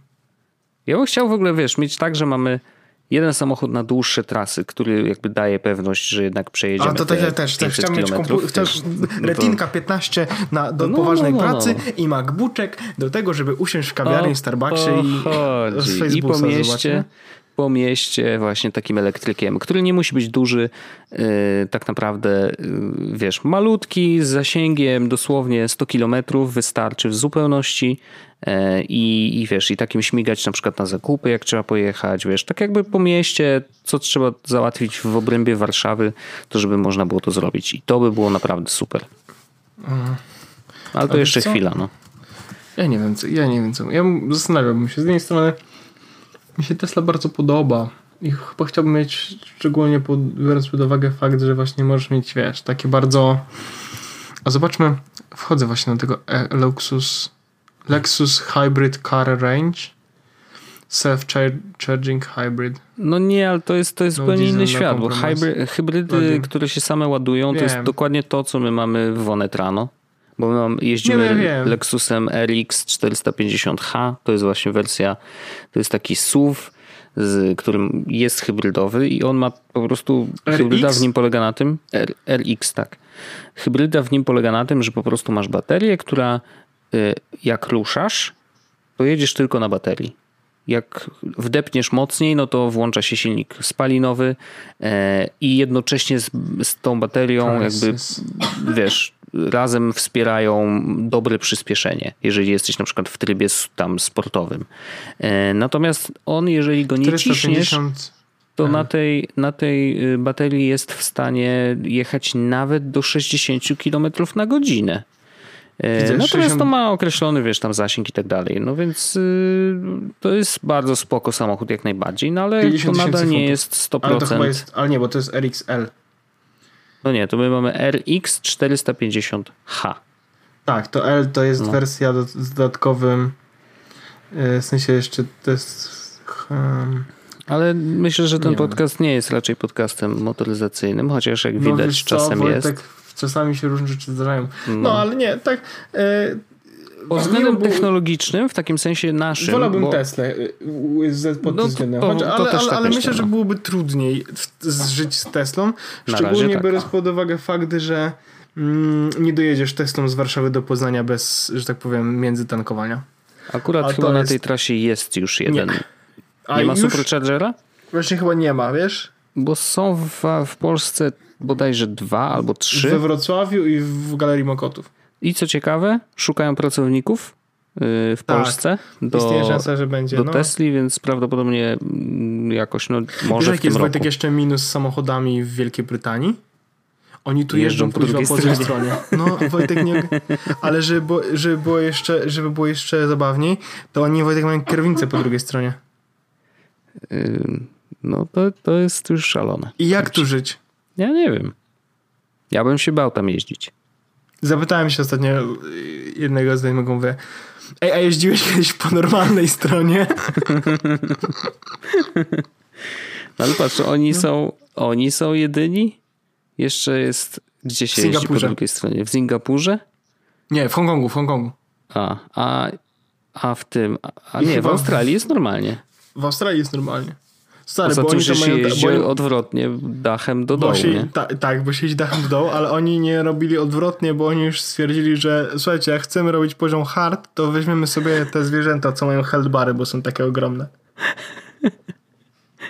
A: Ja bym chciał w ogóle, wiesz, mieć tak, że mamy jeden samochód na dłuższe trasy, który jakby daje pewność, że jednak przejedziemy
B: a to tak ja też, też
A: 500
B: chciałem mieć
A: wiesz, no
B: retinka 15 na, do
A: No,
B: poważnej
A: no, no, no.
B: pracy i MacBookek do tego, żeby usiąść w kawiarni,
A: O
B: Starbucksie i z
A: I
B: Facebooka
A: po mieście,
B: zobaczymy.
A: Po mieście właśnie takim elektrykiem, który nie musi być duży, yy, tak naprawdę, yy, wiesz, malutki, z zasięgiem dosłownie 100 kilometrów wystarczy w zupełności yy, i, i wiesz, i takim śmigać na przykład na zakupy, jak trzeba pojechać, wiesz, tak jakby po mieście, co trzeba załatwić w obrębie Warszawy, to żeby można było to zrobić i to by było naprawdę super. Ale to jeszcze
B: co?
A: chwila, no.
B: Ja nie wiem, co, ja nie wiem co. Ja zastanawiałbym się. Z jednej strony mi się Tesla bardzo podoba i chyba chciałbym mieć szczególnie pod, biorąc pod uwagę fakt, że właśnie możesz mieć, wiesz, takie bardzo... A zobaczmy, wchodzę właśnie do tego e- Lexus, Lexus Hybrid Car Range. Self-charging hybrid.
A: No nie, ale to jest, to jest
B: No,
A: zupełnie inny
B: na
A: świat, bo hybry, hybrydy,
B: Plug-in.
A: które się same ładują, to jest
B: Wiem.
A: dokładnie to, co my mamy w Onetrano. Bo mam, jeździmy
B: Nie, no wiem.
A: Lexusem RX 450H, to jest właśnie wersja, to jest taki SUV, z którym jest hybrydowy i on ma po prostu,
B: RX?
A: hybryda w nim polega na tym, R, RX tak, hybryda w nim polega na tym, że po prostu masz baterię, która y, jak ruszasz, to jedziesz tylko na baterii. Jak wdepniesz mocniej, no to włącza się silnik spalinowy e, i jednocześnie z, z tą baterią jakby,
B: Crisis.
A: wiesz, razem wspierają dobre przyspieszenie, jeżeli jesteś na przykład w trybie tam sportowym. E, natomiast on, jeżeli go nie ciśniesz,
B: 450
A: to na tej, na tej y, baterii jest w stanie jechać nawet do 60 km na godzinę. E,
B: Widzę,
A: Natomiast
B: 60
A: to ma określony, wiesz, tam zasięg i tak dalej. No więc y, to jest bardzo spoko samochód jak najbardziej, no ale to
B: 50
A: nadal nie
B: funtów.
A: jest 100%.
B: Ale to chyba jest, ale nie, bo to jest RXL.
A: No nie, to my mamy RX 450H.
B: Tak, to L to jest
A: No.
B: wersja do, z dodatkowym, e, w sensie jeszcze to jest hmm,
A: Ale myślę, że ten
B: Nie wiem.
A: podcast nie jest raczej podcastem motoryzacyjnym, chociaż jak
B: no
A: widać
B: co,
A: czasem
B: Wojtek,
A: jest.
B: Czasami się różne rzeczy zdarzają. No,
A: No.
B: ale nie, tak. E,
A: Pod względem technologicznym, w takim sensie naszym.
B: Wolałbym
A: bo-
B: Tesla y, z- pod
A: No
B: względem.
A: to- to
B: ale ale, ale
A: myślę,
B: że byłoby trudniej żyć z Teslą.
A: Na
B: Szczególnie
A: tak.
B: biorąc pod uwagę fakt, że mm, nie dojedziesz Teslą z Warszawy do Poznania bez, że tak powiem, międzytankowania.
A: Akurat
B: A
A: chyba na
B: jest-
A: tej trasie jest już jeden. Nie,
B: A
A: ma
B: już
A: Superchargera?
B: właśnie chyba nie ma, wiesz?
A: Bo są w, w Polsce bodajże dwa albo
B: We
A: trzy.
B: Wrocławiu i w Galerii Mokotów.
A: I co ciekawe, szukają pracowników yy, w
B: Tak.
A: Polsce
B: Istnieje
A: do,
B: szansa, że będzie.
A: do
B: no.
A: Tesli, więc prawdopodobnie mm, jakoś, no
B: Wiesz,
A: może w
B: jaki
A: tym
B: jest
A: roku.
B: Wojtek jeszcze minus z samochodami w Wielkiej Brytanii? Oni tu
A: Jeżdżą
B: jeżdżą,
A: po drugiej
B: stronie. No, Wojtek nie... Ale żeby było, żeby było, jeszcze, żeby było jeszcze zabawniej, to oni, Wojtek, mają kierownicę po drugiej stronie.
A: No to, to jest już szalone.
B: I jak tu żyć?
A: Ja nie wiem. Ja bym się bał tam jeździć.
B: Zapytałem się ostatnio y, jednego znajomego, mówię, ej, a jeździłeś kiedyś po normalnej stronie?
A: No ale patrz, oni,
B: No.
A: są, oni są jedyni. Jeszcze jest, gdzie się jeździ po drugiej stronie? W Singapurze?
B: Nie, w Hongkongu, w Hongkongu.
A: A, a, a w tym, a, nie, w- Australii jest normalnie.
B: W Australii jest normalnie. Stary,
A: Poza
B: bo
A: tym,
B: oni mają...
A: jeździ
B: oni-
A: odwrotnie dachem do dołu,
B: się,
A: nie?
B: ta, tak, bo się dachem do dołu, ale oni nie robili odwrotnie, bo oni już stwierdzili, że słuchajcie, jak chcemy robić poziom hard, to weźmiemy sobie te zwierzęta, co mają health bary, bo są takie ogromne.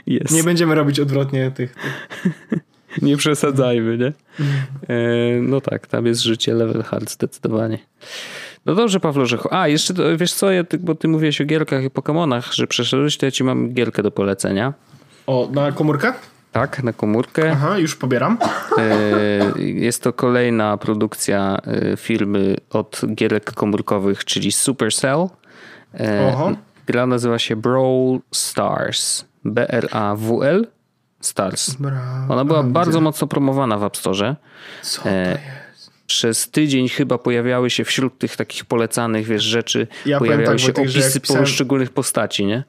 A: Jest.
B: Nie
A: Nie,
B: będziemy robić odwrotnie tych. tych.
A: przesadzajmy, nie? E, no tak, tam jest życie level hard zdecydowanie. No dobrze, Pawlo, że... A, jeszcze, wiesz co, ja, bo ty mówiłeś o gierkach i Pokemonach, że przeszedłeś, to ja ci mam gierkę do polecenia.
B: O, na komórkę?
A: Tak, na komórkę.
B: Aha, już pobieram.
A: E, Jest to kolejna produkcja e, firmy od gierek komórkowych, czyli Supercell. E,
B: Oho.
A: Gra nazywa się Brawl Stars. B-R-A-W-L Stars. Ona była bardzo mocno promowana w App Store.
B: Co to jest?
A: Przez tydzień chyba pojawiały się wśród tych takich polecanych, wiesz, rzeczy,
B: Ja
A: pojawiały
B: tak,
A: się opisy
B: pisałem-
A: poszczególnych postaci, nie?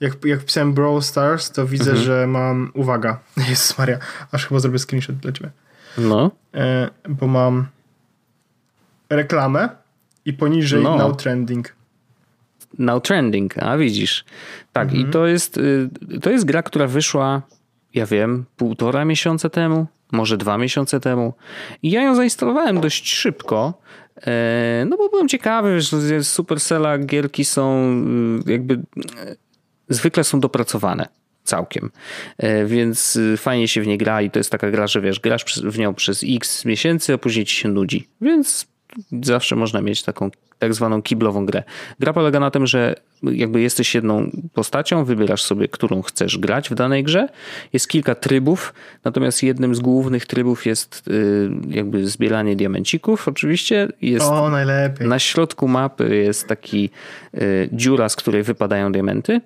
B: Jak, jak wpisałem Brawl Stars, to widzę,
A: Mhm.
B: że mam... Uwaga. Jezus Maria. Aż chyba zrobię screenshot dla ciebie.
A: No.
B: E, bo mam reklamę i poniżej
A: No.
B: now trending.
A: Now Trending, a widzisz. Tak, i to jest, y, to jest gra, która wyszła, ja wiem, półtora miesiąca temu, może dwa miesiące temu. I ja ją zainstalowałem dość szybko, e, no bo byłem ciekawy, że z Supercella gierki są y, jakby y, zwykle są dopracowane całkiem. E, Więc y, fajnie się w nie gra i to jest taka gra, że wiesz, grasz w nią przez x miesięcy, a później ci się nudzi. Więc zawsze można mieć taką tak zwaną kiblową grę. Gra polega na tym, że jakby jesteś jedną postacią, wybierasz sobie, którą chcesz grać w danej grze. Jest kilka trybów, natomiast jednym z głównych trybów jest y, jakby zbieranie diamencików. Oczywiście jest
B: O, najlepiej.
A: na środku mapy jest taki y, dziura, z której wypadają diamenty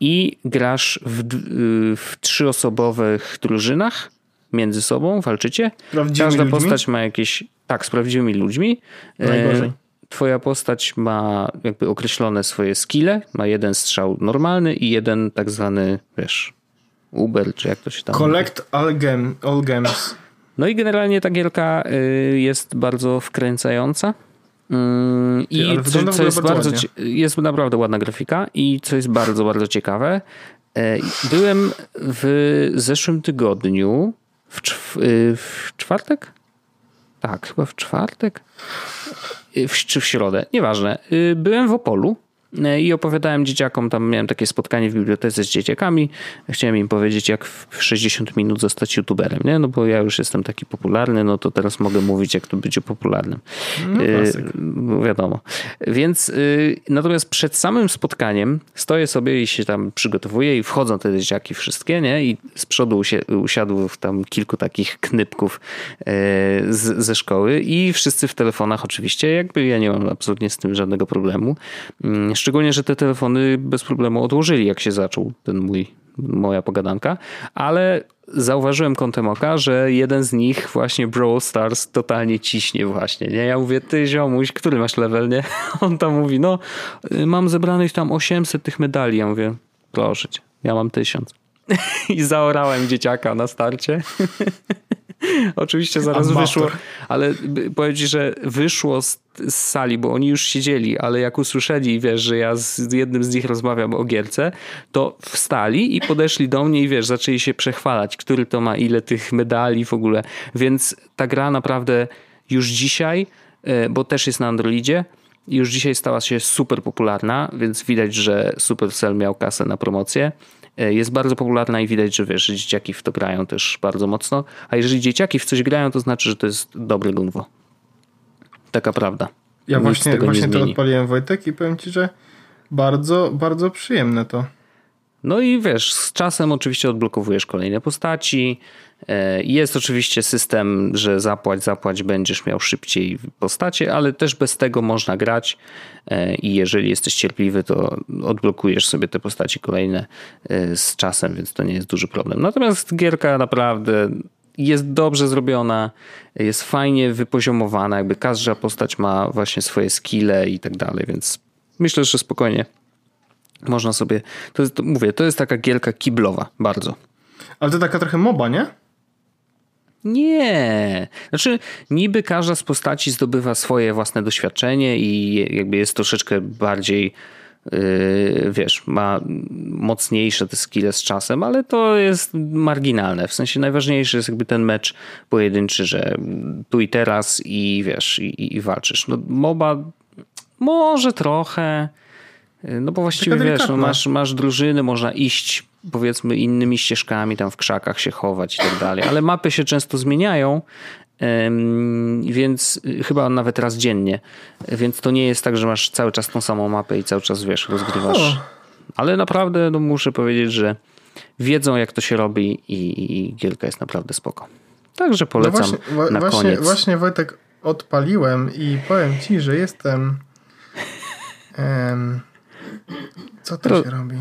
A: i grasz w, y, w trzyosobowych drużynach między sobą, walczycie.
B: Prawdziwymi
A: Każda
B: ludźmi?
A: postać ma jakieś, tak, z prawdziwymi ludźmi. E,
B: Najgorzej.
A: Twoja postać ma jakby określone swoje skille, ma jeden strzał normalny i jeden tak zwany, wiesz, Uber, czy jak to się tam mówi.
B: Collect all, gem, all gems.
A: No i generalnie ta gierka y, jest bardzo wkręcająca. Mm,
B: Ty,
A: I
B: wygląda
A: co, co jest
B: bardzo
A: bardzo, jest naprawdę ładna grafika i co jest bardzo, bardzo ciekawe, e, byłem w zeszłym tygodniu w, czw- y, w czwartek? Tak, chyba w czwartek? Y, W, czy w środę, nieważne. Y, Byłem w Opolu i opowiadałem dzieciakom, tam miałem takie spotkanie w bibliotece z dzieciakami. Chciałem im powiedzieć, jak w 60 minut zostać youtuberem, nie? No bo ja już jestem taki popularny, no to teraz mogę mówić, jak to być popularnym.
B: No,
A: Y, wiadomo. Więc y, natomiast przed samym spotkaniem stoję sobie i się tam przygotowuję i wchodzą te dzieciaki wszystkie, nie? I z przodu usie, usiadło tam kilku takich knypków e, z, ze szkoły i wszyscy w telefonach oczywiście, jakby ja nie mam absolutnie z tym żadnego problemu. Szczególnie, że te telefony bez problemu odłożyli, jak się zaczął ten mój moja pogadanka, ale zauważyłem kątem oka, że jeden z nich właśnie Brawl Stars totalnie ciśnie właśnie, nie? Ja mówię, ty ziomuś, który masz level, nie? On tam mówi, no y, mam zebranych tam 800 tych medali. Ja mówię, proszę cię, ja mam 1000. I zaorałem dzieciaka na starcie. Oczywiście zaraz
B: Amator.
A: wyszło, ale powiem ci, że wyszło z, z sali, bo oni już siedzieli, ale jak usłyszeli, wiesz, że ja z jednym z nich rozmawiam o gierce, to wstali i podeszli do mnie i wiesz, zaczęli się przechwalać, który to ma ile tych medali w ogóle. Więc ta gra naprawdę już dzisiaj, e, bo też jest na Androidzie, już dzisiaj stała się super popularna, więc widać, że Supercell miał kasę na promocję. E, Jest bardzo popularna i widać, że wiesz, że dzieciaki w to grają też bardzo mocno. A jeżeli dzieciaki w coś grają, to znaczy, że to jest dobre gunwo. Taka prawda.
B: Ja
A: Nic
B: właśnie, właśnie to odpaliłem Wojtek i powiem ci, że bardzo, bardzo przyjemne to.
A: No i wiesz, z czasem oczywiście odblokowujesz kolejne postaci. E, Jest oczywiście system, że zapłać, zapłać, będziesz miał szybciej postacie, ale też bez tego można grać E, i jeżeli jesteś cierpliwy, to odblokujesz sobie te postaci kolejne e, z czasem, więc to nie jest duży problem. Natomiast gierka naprawdę jest dobrze zrobiona, jest fajnie wypoziomowana, jakby każda postać ma właśnie swoje skille i tak dalej, więc myślę, że spokojnie można sobie, to jest, mówię, to jest taka gierka kiblowa, bardzo.
B: Ale to taka trochę moba, nie?
A: Nie. Znaczy, niby każda z postaci zdobywa swoje własne doświadczenie i jakby jest troszeczkę bardziej, yy, wiesz, ma mocniejsze te skille z czasem, ale to jest marginalne. W sensie najważniejszy jest jakby ten mecz pojedynczy, że tu i teraz i wiesz, i, i walczysz. No, MOBA może trochę, no bo właściwie wiesz, no masz, masz drużyny, można iść powiedzmy innymi ścieżkami, tam w krzakach się chować i tak dalej, ale mapy się często zmieniają, więc y, chyba nawet raz dziennie, więc to nie jest tak, że masz cały czas tą samą mapę i cały czas wiesz, rozgrywasz. Ale naprawdę no, muszę powiedzieć, że wiedzą jak to się robi i, i gierka jest naprawdę spoko. Także polecam
B: No właśnie,
A: na
B: właśnie,
A: koniec.
B: właśnie Wojtek odpaliłem i powiem ci, że jestem. Em, co to
A: Ro-
B: się robi?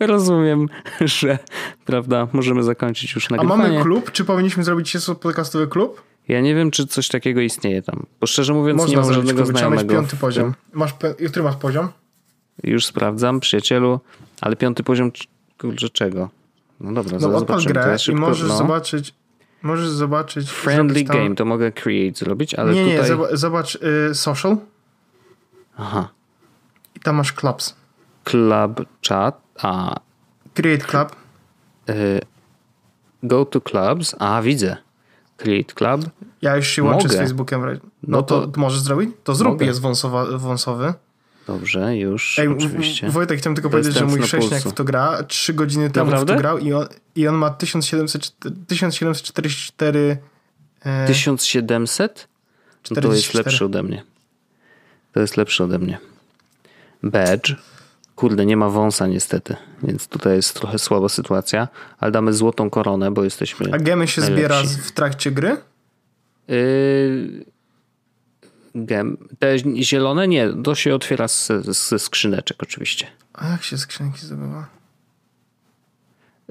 A: Rozumiem, że prawda, możemy zakończyć już
B: A
A: nagrywanie.
B: mamy klub? Czy powinniśmy zrobić się podcastowy klub?
A: Ja nie wiem, czy coś takiego istnieje tam. Bo szczerze mówiąc, nie
B: Można
A: mam
B: zrobić
A: żadnego
B: klub. Trzeba mieć
A: znajomego.
B: piąty poziom. Masz, i który masz poziom?
A: Już sprawdzam, przyjacielu, ale piąty poziom, kurczę, czego? No dobra,
B: No odpal grę
A: ja
B: i
A: szybko,
B: możesz
A: no.
B: zobaczyć. Możesz zobaczyć.
A: Friendly
B: tam-
A: game, to mogę create zrobić, ale
B: nie, nie,
A: tutaj...
B: zoba- zobacz y, social
A: Aha,
B: i tam masz clubs.
A: club chat, a
B: Create club.
A: y, go to clubs, a widzę. Create club,
B: Ja już się łączę z
A: Mogę.
B: Facebookiem. No,
A: No
B: to,
A: to-
B: możesz zrobić? To zrób,
A: Mogę.
B: jest wąsowa, wąsowy.
A: dobrze, już,
B: Ej,
A: oczywiście.
B: W- Wojtek, chciałem tylko powiedzieć, że mój
A: pulsu.
B: w to gra. Trzy godziny temu w
A: Naprawdę?
B: to grał i on, i on ma 1700, 1744 e,
A: 1700? No to jest
B: 44.
A: lepszy ode mnie. To jest lepszy ode mnie. Badge. Kurde, nie ma wąsa niestety, więc tutaj jest trochę słaba sytuacja, ale damy złotą koronę, bo jesteśmy
B: A gemy się
A: najlepsi.
B: zbiera w trakcie gry?
A: Yy, gem. Te zielone nie, to się otwiera ze skrzyneczek oczywiście.
B: A jak się skrzynki zdobywa?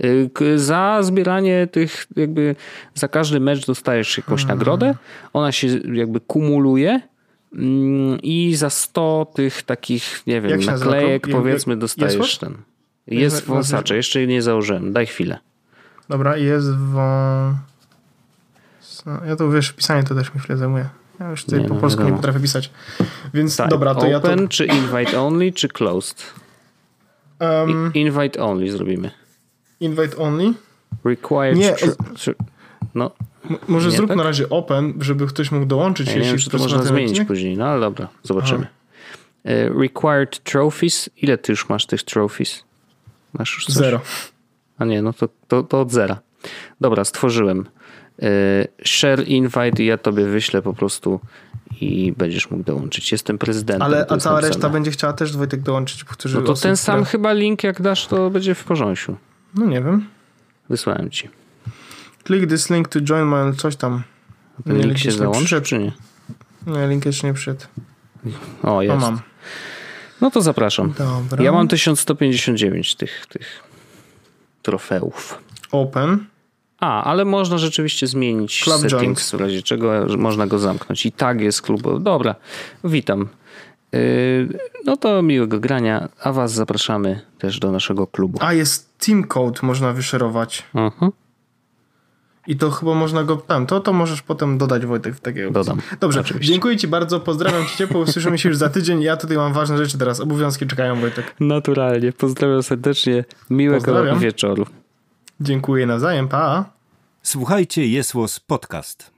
A: Y, k- Za zbieranie tych, jakby za każdy mecz dostajesz jakąś
B: Hmm.
A: nagrodę. Ona się jakby kumuluje i za 100 tych takich, nie wiem, naklejek powiedzmy dostajesz
B: Jest
A: ten. Jest wąsacze, jeszcze jej nie założyłem. Daj chwilę.
B: Dobra, jest wą... Ja to wiesz, pisanie to też mi chwilę zajmuje. Ja już tutaj
A: Nie,
B: po
A: no,
B: polsku nie
A: wiadomo.
B: potrafię pisać. Więc
A: Tak,
B: dobra, to ja to...
A: open, czy invite only, czy closed?
B: Um,
A: Invite only zrobimy.
B: invite only.
A: Required.
B: Nie,
A: tr- no,
B: M- może zrób
A: tak?
B: na razie open, żeby ktoś mógł dołączyć.
A: ja nie wiem,
B: jeśli
A: czy to można zmienić
B: odcinek.
A: później, no ale dobra, zobaczymy. E, Required trophies. Ile ty już masz tych trophies? Masz już coś?
B: Zero.
A: A nie, no to, to, to od zera. Dobra, stworzyłem. E, Share invite i ja tobie wyślę po prostu i będziesz mógł dołączyć. Jestem prezydentem.
B: Ale a cała
A: napisane.
B: reszta będzie chciała też Wojtek dołączyć.
A: No to ten sam
B: które-
A: chyba link jak dasz, to będzie w porządku.
B: No nie wiem.
A: Wysłałem ci.
B: Click this link to join my coś tam.
A: Ten
B: Nie,
A: link
B: link
A: się załączy, czy nie?
B: Nie, link jeszcze nie przyszedł.
A: O,
B: No
A: jest.
B: mam.
A: No to zapraszam.
B: Dobra.
A: Ja mam 1159 tych, tych trofeów.
B: Open.
A: A, ale można rzeczywiście zmienić
B: Club
A: settings,
B: joins.
A: w razie czego można go zamknąć. I tak jest klub. Dobra, witam. Yy, No to miłego grania, a was zapraszamy też do naszego klubu.
B: A, jest team code, można wyszerować.
A: Mhm.
B: I to chyba można go tam. To, to możesz potem dodać Wojtek w takiego.
A: Dodam.
B: Dobrze,
A: Oczywiście.
B: dziękuję Ci bardzo, pozdrawiam Cię ciepło, usłyszymy się już za tydzień. Ja tutaj mam ważne rzeczy teraz, obowiązki czekają Wojtek.
A: Naturalnie, pozdrawiam serdecznie, miłego
B: Pozdrawiam.
A: wieczoru.
B: Dziękuję nawzajem, pa!
D: Słuchajcie, Jesłos Podcast.